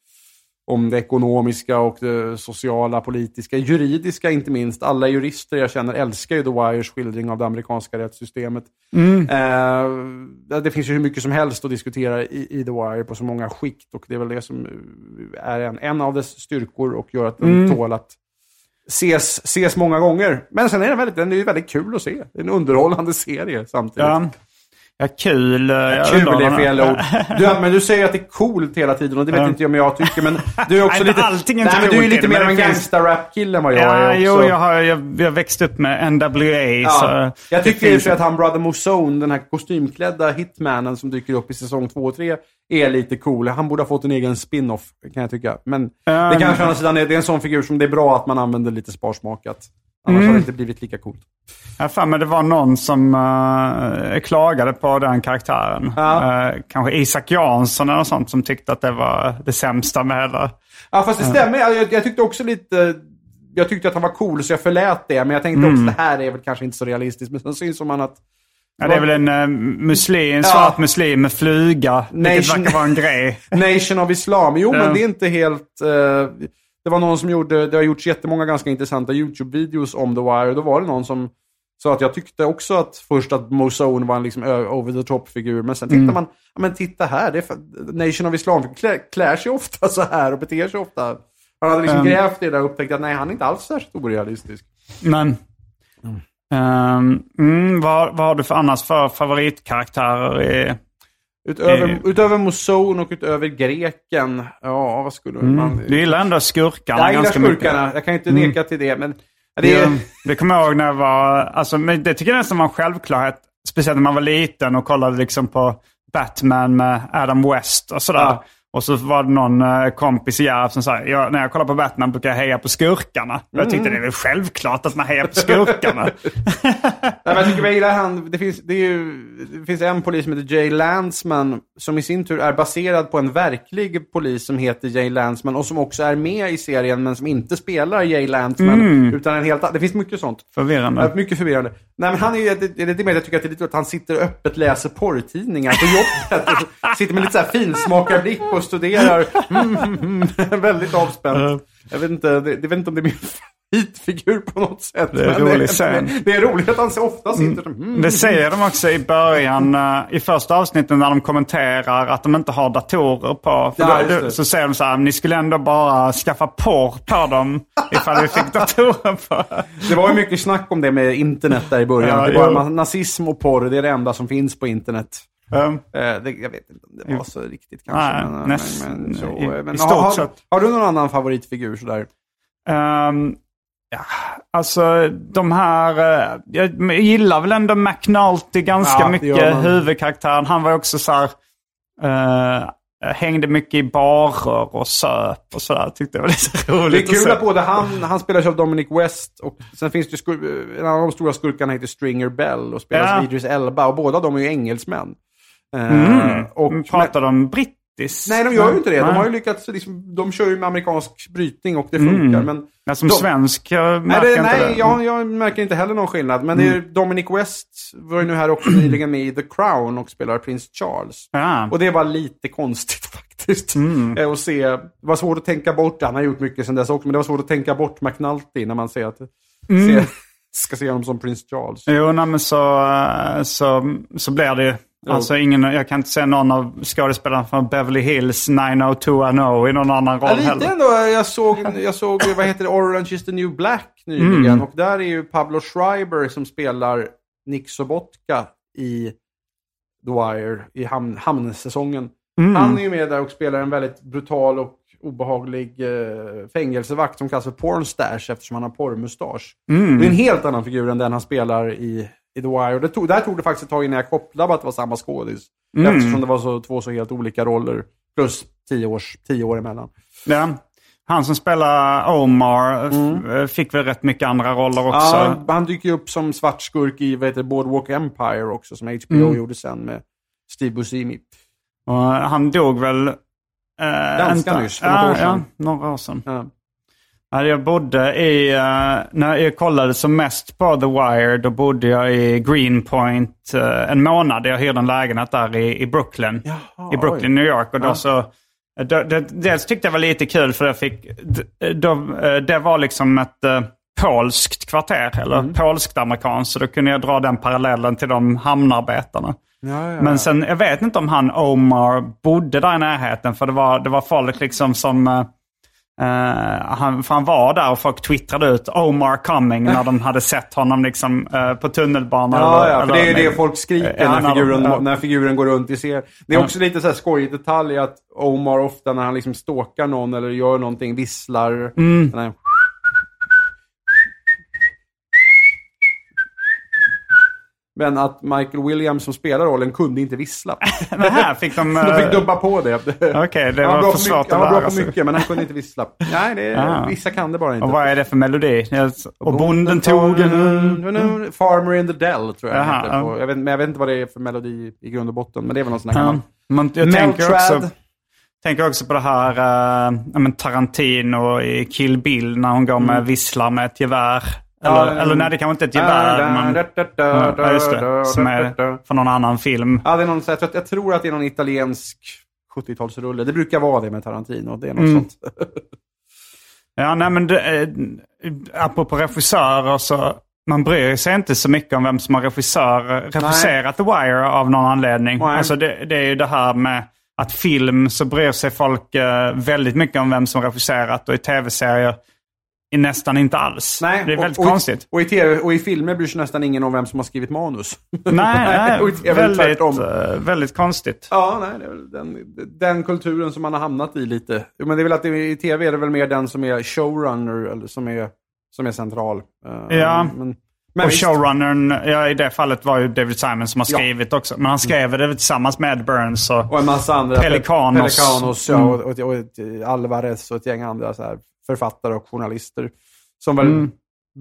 om det ekonomiska och det sociala, politiska, juridiska inte minst. Alla jurister jag känner älskar ju The Wires skildring av det amerikanska rättssystemet. Eh, det finns ju hur mycket som helst att diskutera i, i The Wire på så många skikt och det är väl det som är en, en av dess styrkor och gör att den tål att ses, ses många gånger. Men sen är den väldigt, den är ju väldigt kul att se. Det är en underhållande serie samtidigt. ja, ja, kul. eh, jag Kul är fel ord. Du, ja, [laughs] men du säger att det är coolt hela tiden och det vet Ja. inte jag om jag tycker. Men du är också Nej, lite... allting är nej, inte men du är lite mer av en gangsta-rap-kille än vad jag Ja, är också. jo, jag har, jag, jag växt upp med NWA. Så Ja. Jag det tycker sig att han Brother Mosone, den här kostymklädda hitmanen som dyker upp i säsong 2 och 3, är lite cool. Han borde ha fått en egen spin-off, kan jag tycka. Men det kanske å andra sidan är, det är en sån figur som det är bra att man använder lite sparsmakat. Annars Mm. hade det inte blivit lika coolt. Jag har för mig det var någon som uh, klagade på den karaktären. Ja. Eh, kanske Isak Jansson eller något sånt som tyckte att det var det sämsta med hela... Ja, fast det stämmer. Jag, jag tyckte också lite... Jag tyckte att han var cool, så jag förlät det. Men jag tänkte Mm. också, det här är väl kanske inte så realistiskt. Men sen syns man att... Ja, det är väl en uh, muslim, en Ja. svart muslim med flyga. Vilket Nation- verkar vara en grej. [laughs] Nation of Islam. Jo, Ja. men det är inte helt... eh, det var någon som gjorde... Det har gjorts jättemånga ganska intressanta YouTube-videos om The Wire. Då var det någon som sa att jag tyckte också att först att Mosone var en liksom over the top-figur. Men sen Mm. tyckte man, ja, men titta här, det är Nation of Islam klär, klär sig ofta så här och beter sig ofta Han hade liksom Um, grävt i det där och upptäckt att nej, han är inte alls särskilt orealistisk. Men... Ehm, mm, vad, vad har du för annars för favoritkaraktärer i... Utöver, Eh. utöver Moson och utöver greken, ja vad skulle man... Mm. Du gillar ändå skurkarna jag ganska skurkarna, mycket. jag kan inte Mm. neka till det. Men det är, det kommer jag ihåg när jag var... Alltså, men det tycker jag nästan var en självklarhet. Speciellt när man var liten och kollade liksom på Batman med Adam West och sådär. Ja. Och så var det någon eh, kompis i Järv som sa, jag, när jag kollar på Batman brukar jag heja på skurkarna. Och jag tyckte det är väl självklart att man hejar på skurkarna. [laughs] Nej, men jag tycker jag gillar han, det finns, det, är ju, det finns en polis som heter Jay Lansman som i sin tur är baserad på en verklig polis som heter Jay Lansman och som också är med i serien men som inte spelar Jay Lansman. Utan en helt, det finns mycket sånt. Förvirrande. Mycket förvirrande. Nej, men han är ju, det, det är med jag tycker att det är lite att han sitter och öppet läser porrtidningar på jobbet. och [laughs] sitter med lite så här finsmakarblick och studerar. Mm, mm, mm, [laughs] väldigt avspänt. Jag vet inte, det, jag vet inte om det är min favoritfigur på något sätt. Det är men rolig scen. det, det är roligt att han så ofta sitter mm, Det säger de också i början, eh, i första avsnittet när de kommenterar att de inte har datorer på. Ja, då, så säger de så här, ni skulle ändå bara skaffa porr på dem ifall vi fick datorer på. Det var ju mycket snack om det med internet där i början. Ja, det var nazism och porr, det är det enda som finns på internet. Um, Eh, det, jag vet inte om det var så riktigt kanske. Nej, men, näst- men, så, i- eh, men, i stort har, har, har du någon annan favoritfigur sådär? Ehm, ja, alltså de här, eh, jag gillar väl ändå McNulty ganska Ja, mycket, huvudkaraktären. Han var också så här, eh, hängde mycket i barer och söp och sådär. Tyckte det var [laughs] lite roligt Det är kul att både han, han spelas av Dominic West och sen finns det skur, en av de stora skurkarna heter Stringer Bell och spelas Ja. av Idris Elba och båda de är ju engelsmän. Eh, Mm. och, Och pratar de brittiskt? nej, de gör ju inte det. De Nej. har ju lyckats, liksom, de kör ju med amerikansk brytning och det funkar. Men Ja, som de- svensk jag Nej, märker det, inte nej det. Mm. jag, jag märker inte heller någon skillnad. Men det är, Dominic West var ju nu här också nyligen med i The Crown och spelar prins Charles. Ja. Och det var lite konstigt [laughs] faktiskt. Mm. Eh, Att se, det var svårt att tänka bort, han har gjort mycket sedan dess också, men det var svårt att tänka bort McNulty när man ser att, Mm. se, [laughs] ska se honom som prins Charles. Jo, nej, men så, eh, så, så blir det ju. Alltså ingen, jag kan inte se någon av skådespelarna från Beverly Hills 90210 i någon annan roll Ja, lite heller. ändå. Jag såg, jag såg, vad heter det, Orange is the new black nyligen. Mm. Och där är ju Pablo Schreiber som spelar Nick Sobotka i The Wire, i hamn, hamnsäsongen. Mm. Han är ju med där och spelar en väldigt brutal och obehaglig eh, fängelsevakt som kallas för pornstash eftersom han har porrmustasch. Mm. Det är en helt annan figur än den han spelar i, i The Wire. Det tog, där tog det faktiskt ett tag innan jag kopplade att det var samma skådis. Mm. Eftersom det var så, två så helt olika roller. Plus tio, års, tio år emellan. Ja. Han som spelar Omar f- fick väl rätt mycket andra roller också. Mm. Ja, han dyker ju upp som svart skurk i vad heter Boardwalk Empire också, som HBO Mm. gjorde sen med Steve Buscemi. Och han dog väl... Eh, Ganska nyss, för något ja, år sedan. Ja, några år sedan. Ja. Ja, jag bodde i, eh, när jag kollade som mest på The Wire, då bodde jag i Greenpoint eh, en månad. Jag hyrde en lägenhet där i, i Brooklyn. Jaha, I Brooklyn, oj. New York. Och då Ja. så, då, det, dels tyckte jag var lite kul för jag fick, då, eh, det var liksom ett eh, polskt kvarter, eller Mm. polskt-amerikanskt. Så då kunde jag dra den parallellen till de hamnarbetarna. Ja, ja, Men sen, jag vet inte om han Omar bodde där i närheten. För det var, det var folk liksom som... eh, han, för han var där och folk twittrade ut Omar coming när de hade sett honom liksom uh, på tunnelbanan. Ja, eller- ja, för eller- det är det folk skriker Ja, när, figuren, ja. när figuren går runt i serien. Det är också lite så här skojig detalj att Omar ofta när han liksom stalkar någon eller gör någonting visslar. Mm. Den här- Men att Michael Williams som spelar rollen kunde inte vissla. [laughs] Men här fick de... [laughs] De fick eh, dubba på det. [laughs] Okej, det han var för svårt att Han var bra på mycket, men han kunde inte vissla. Nej, det Ah. vissa kan det bara inte. Och vad är det för melodi? Och bonden tog en... Farmer in the Dell, tror jag det på. Jag vet, men jag vet inte vad det är för melodi i grund och botten, men det är väl någon sån här gammal. Men jag tänker också, tänker också på det här men Tarantino i Kill Bill när hon går med visslar med ett gevär. Eller, eller nej, det kanske inte är ett gevär. ja, just det. Som är från någon annan film. Ja, det är någon, jag, tror, jag tror att det är någon italiensk 70-talsrulle. Det brukar vara det med Tarantino. Det är något Mm. sånt. Ja, nej men det, eh, apropå regissörer så man bryr sig inte så mycket om vem som har regissör, regisserat The Wire av någon anledning. Nej. Alltså det, det är ju det här med att film så bryr sig folk eh, väldigt mycket om vem som regisserat och i tv-serier nästan inte alls. Nej, det är väldigt och, konstigt. Och i, TV, och i filmer bryr sig nästan ingen om vem som har skrivit manus. Nej, nej [laughs] och TV väldigt, tvärtom. eh, väldigt konstigt. Ja, nej, det är den, den kulturen som man har hamnat i lite. Men det är väl att i tv är det väl mer den som är showrunner, eller som är, som är central. Eh, Ja. Men, men och visst. showrunnern, ja, i det fallet var ju David Simon som har Ja. skrivit också. Men han skrev det tillsammans med Ed Burns och, Och en massa andra. Pelikanos. Pelikanos ja, Mm. och, och, och ett- Alvarez och ett gäng andra så här, författare och journalister. Som väl Mm.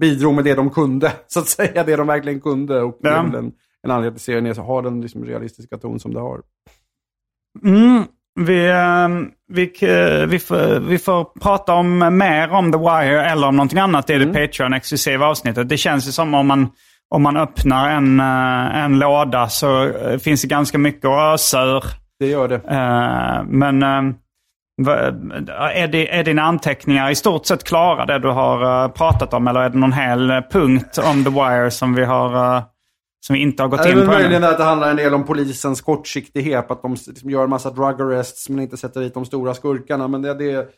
bidrog med det de kunde, så att säga. Det de verkligen kunde. Och Ja. en, en anledning till serien är så har den liksom realistiska ton som det har. Mm, vi, ehm, vi, eh, vi, får, vi får prata om mer om The Wire eller om någonting annat i Mm. det Patreon-exklusiva avsnittet. Det känns ju som om man, om man öppnar en, eh, en låda så eh, finns det ganska mycket att ösa ur. Det gör det. Men ehm, är, det, är dina anteckningar i stort sett klara, det du har eh, pratat om? Eller är det någon hel eh, punkt om The Wire som vi, har, eh, som vi inte har gått in på möjligen att det handlar en del om polisens kortsiktighet. Att de liksom gör en massa drug arrests men inte sätter dit de stora skurkarna. Men det, det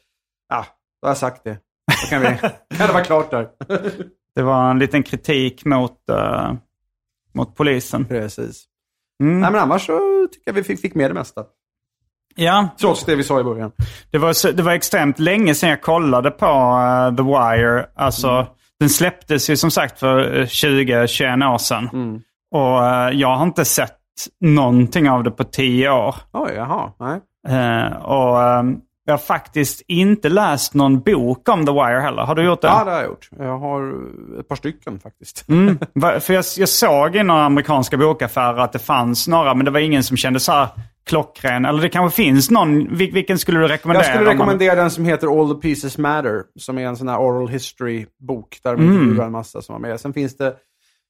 ja, då har jag sagt det. Då kan, vi, [laughs] kan det vara klart där. [laughs] Det var en liten kritik mot, eh, mot polisen. Precis. Mm. Nej, men annars så tycker jag vi fick, fick med det mesta. Ja, Trots det vi sa i början. det var, det var extremt länge sedan jag kollade på eh, The Wire. Alltså, Mm. Den släpptes ju som sagt för eh, 20-21 år sedan. Mm. Och eh, jag har inte sett någonting av det på 10 år. Oj, jaha. Nej. Eh, och eh, jag har faktiskt inte läst någon bok om The Wire heller. Har du gjort det? Ja, det har jag gjort. Jag har ett par stycken faktiskt. Mm. [laughs] För jag, jag såg i några amerikanska bokaffärer att det fanns några, men det var ingen som kände så här klockren. Eller det kanske finns någon. Vil- vilken skulle du rekommendera? Jag skulle rekommendera den som heter All the Pieces Matter. Som är en sån här oral history-bok där de Mm. intervjuar en massa som var med. Sen finns det,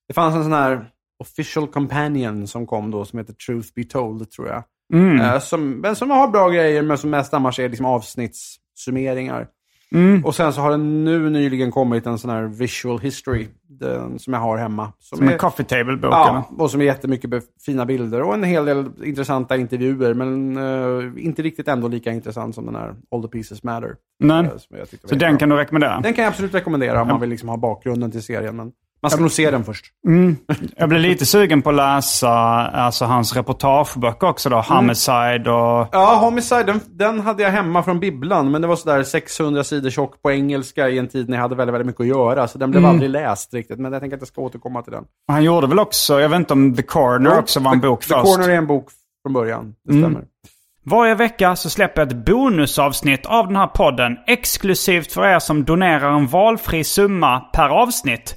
det fanns en sån här official companion som kom då som heter Truth Be Told, tror jag. Mm. Eh, som, men som har bra grejer, men som mest annars är liksom avsnittssummeringar. Mm. Och sen så har det nu nyligen kommit en sån här visual history, den, som jag har hemma. Som en coffee table-bok? Ja, och som är jättemycket fina bilder och en hel del intressanta intervjuer. Men eh, inte riktigt ändå lika intressant som den här All the Pieces Matter. Nej. Eh, som Så den jättebra. kan du rekommendera? Den kan jag absolut rekommendera om man vill liksom ha bakgrunden till serien. Men man ska nog se den först. Mm. [laughs] Jag blev lite sugen på att läsa alltså, hans reportageböcker också då. Homicide och... Ja, Homicide, den, den hade jag hemma från bibblan. Men det var sådär 600 sidor tjock på engelska i en tid när jag hade väldigt, väldigt mycket att göra. Så den blev Mm. aldrig läst riktigt. Men jag tänker att jag ska återkomma till den. Han gjorde väl också, jag vet inte om The Corner också var en The- bok The först. Corner är en bok från början. Det Mm. stämmer. Varje vecka så släpper jag ett bonusavsnitt av den här podden exklusivt för er som donerar en valfri summa per avsnitt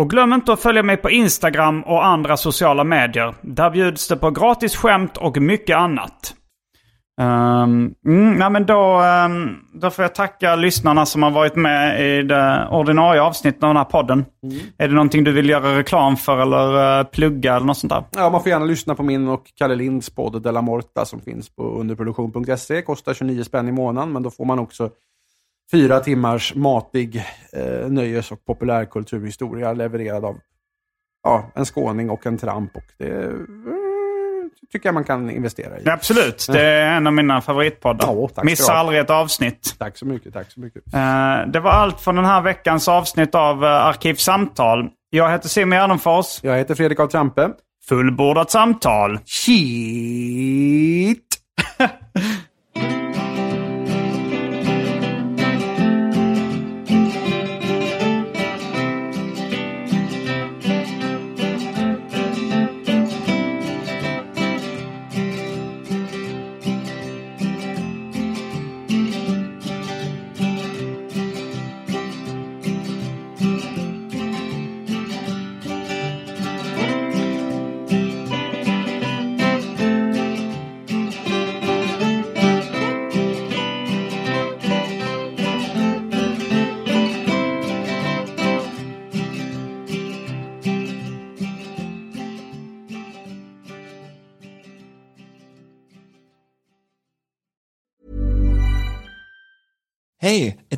Och glöm inte att följa mig på Instagram och andra sociala medier. Där bjuds det på gratis skämt och mycket annat. Um, mm, nej men då, ehm, då får jag tacka lyssnarna som har varit med i det ordinarie avsnittet av den här podden. Är det någonting du vill göra reklam för eller eh, plugga eller något sånt där? Ja, man får gärna lyssna på min och Kalle Linds podd Della Morta som finns på underproduktion.se. Kostar 29 spänn i månaden, men då får man också fyra timmars matig eh, nöjes och populärkulturhistoria levererad av ja, en skåning och en tramp. Och det eh, tycker jag man kan investera i. Absolut, det är en av mina favoritpoddar. Ja, Missa aldrig ett avsnitt. Tack så mycket, tack så mycket. Eh, det var allt från den här veckans avsnitt av uh, Arkivsamtal. Jag heter Simon Gärdenfors. Jag heter Fredrik av Trampe. Fullbordat samtal. Shit! [laughs]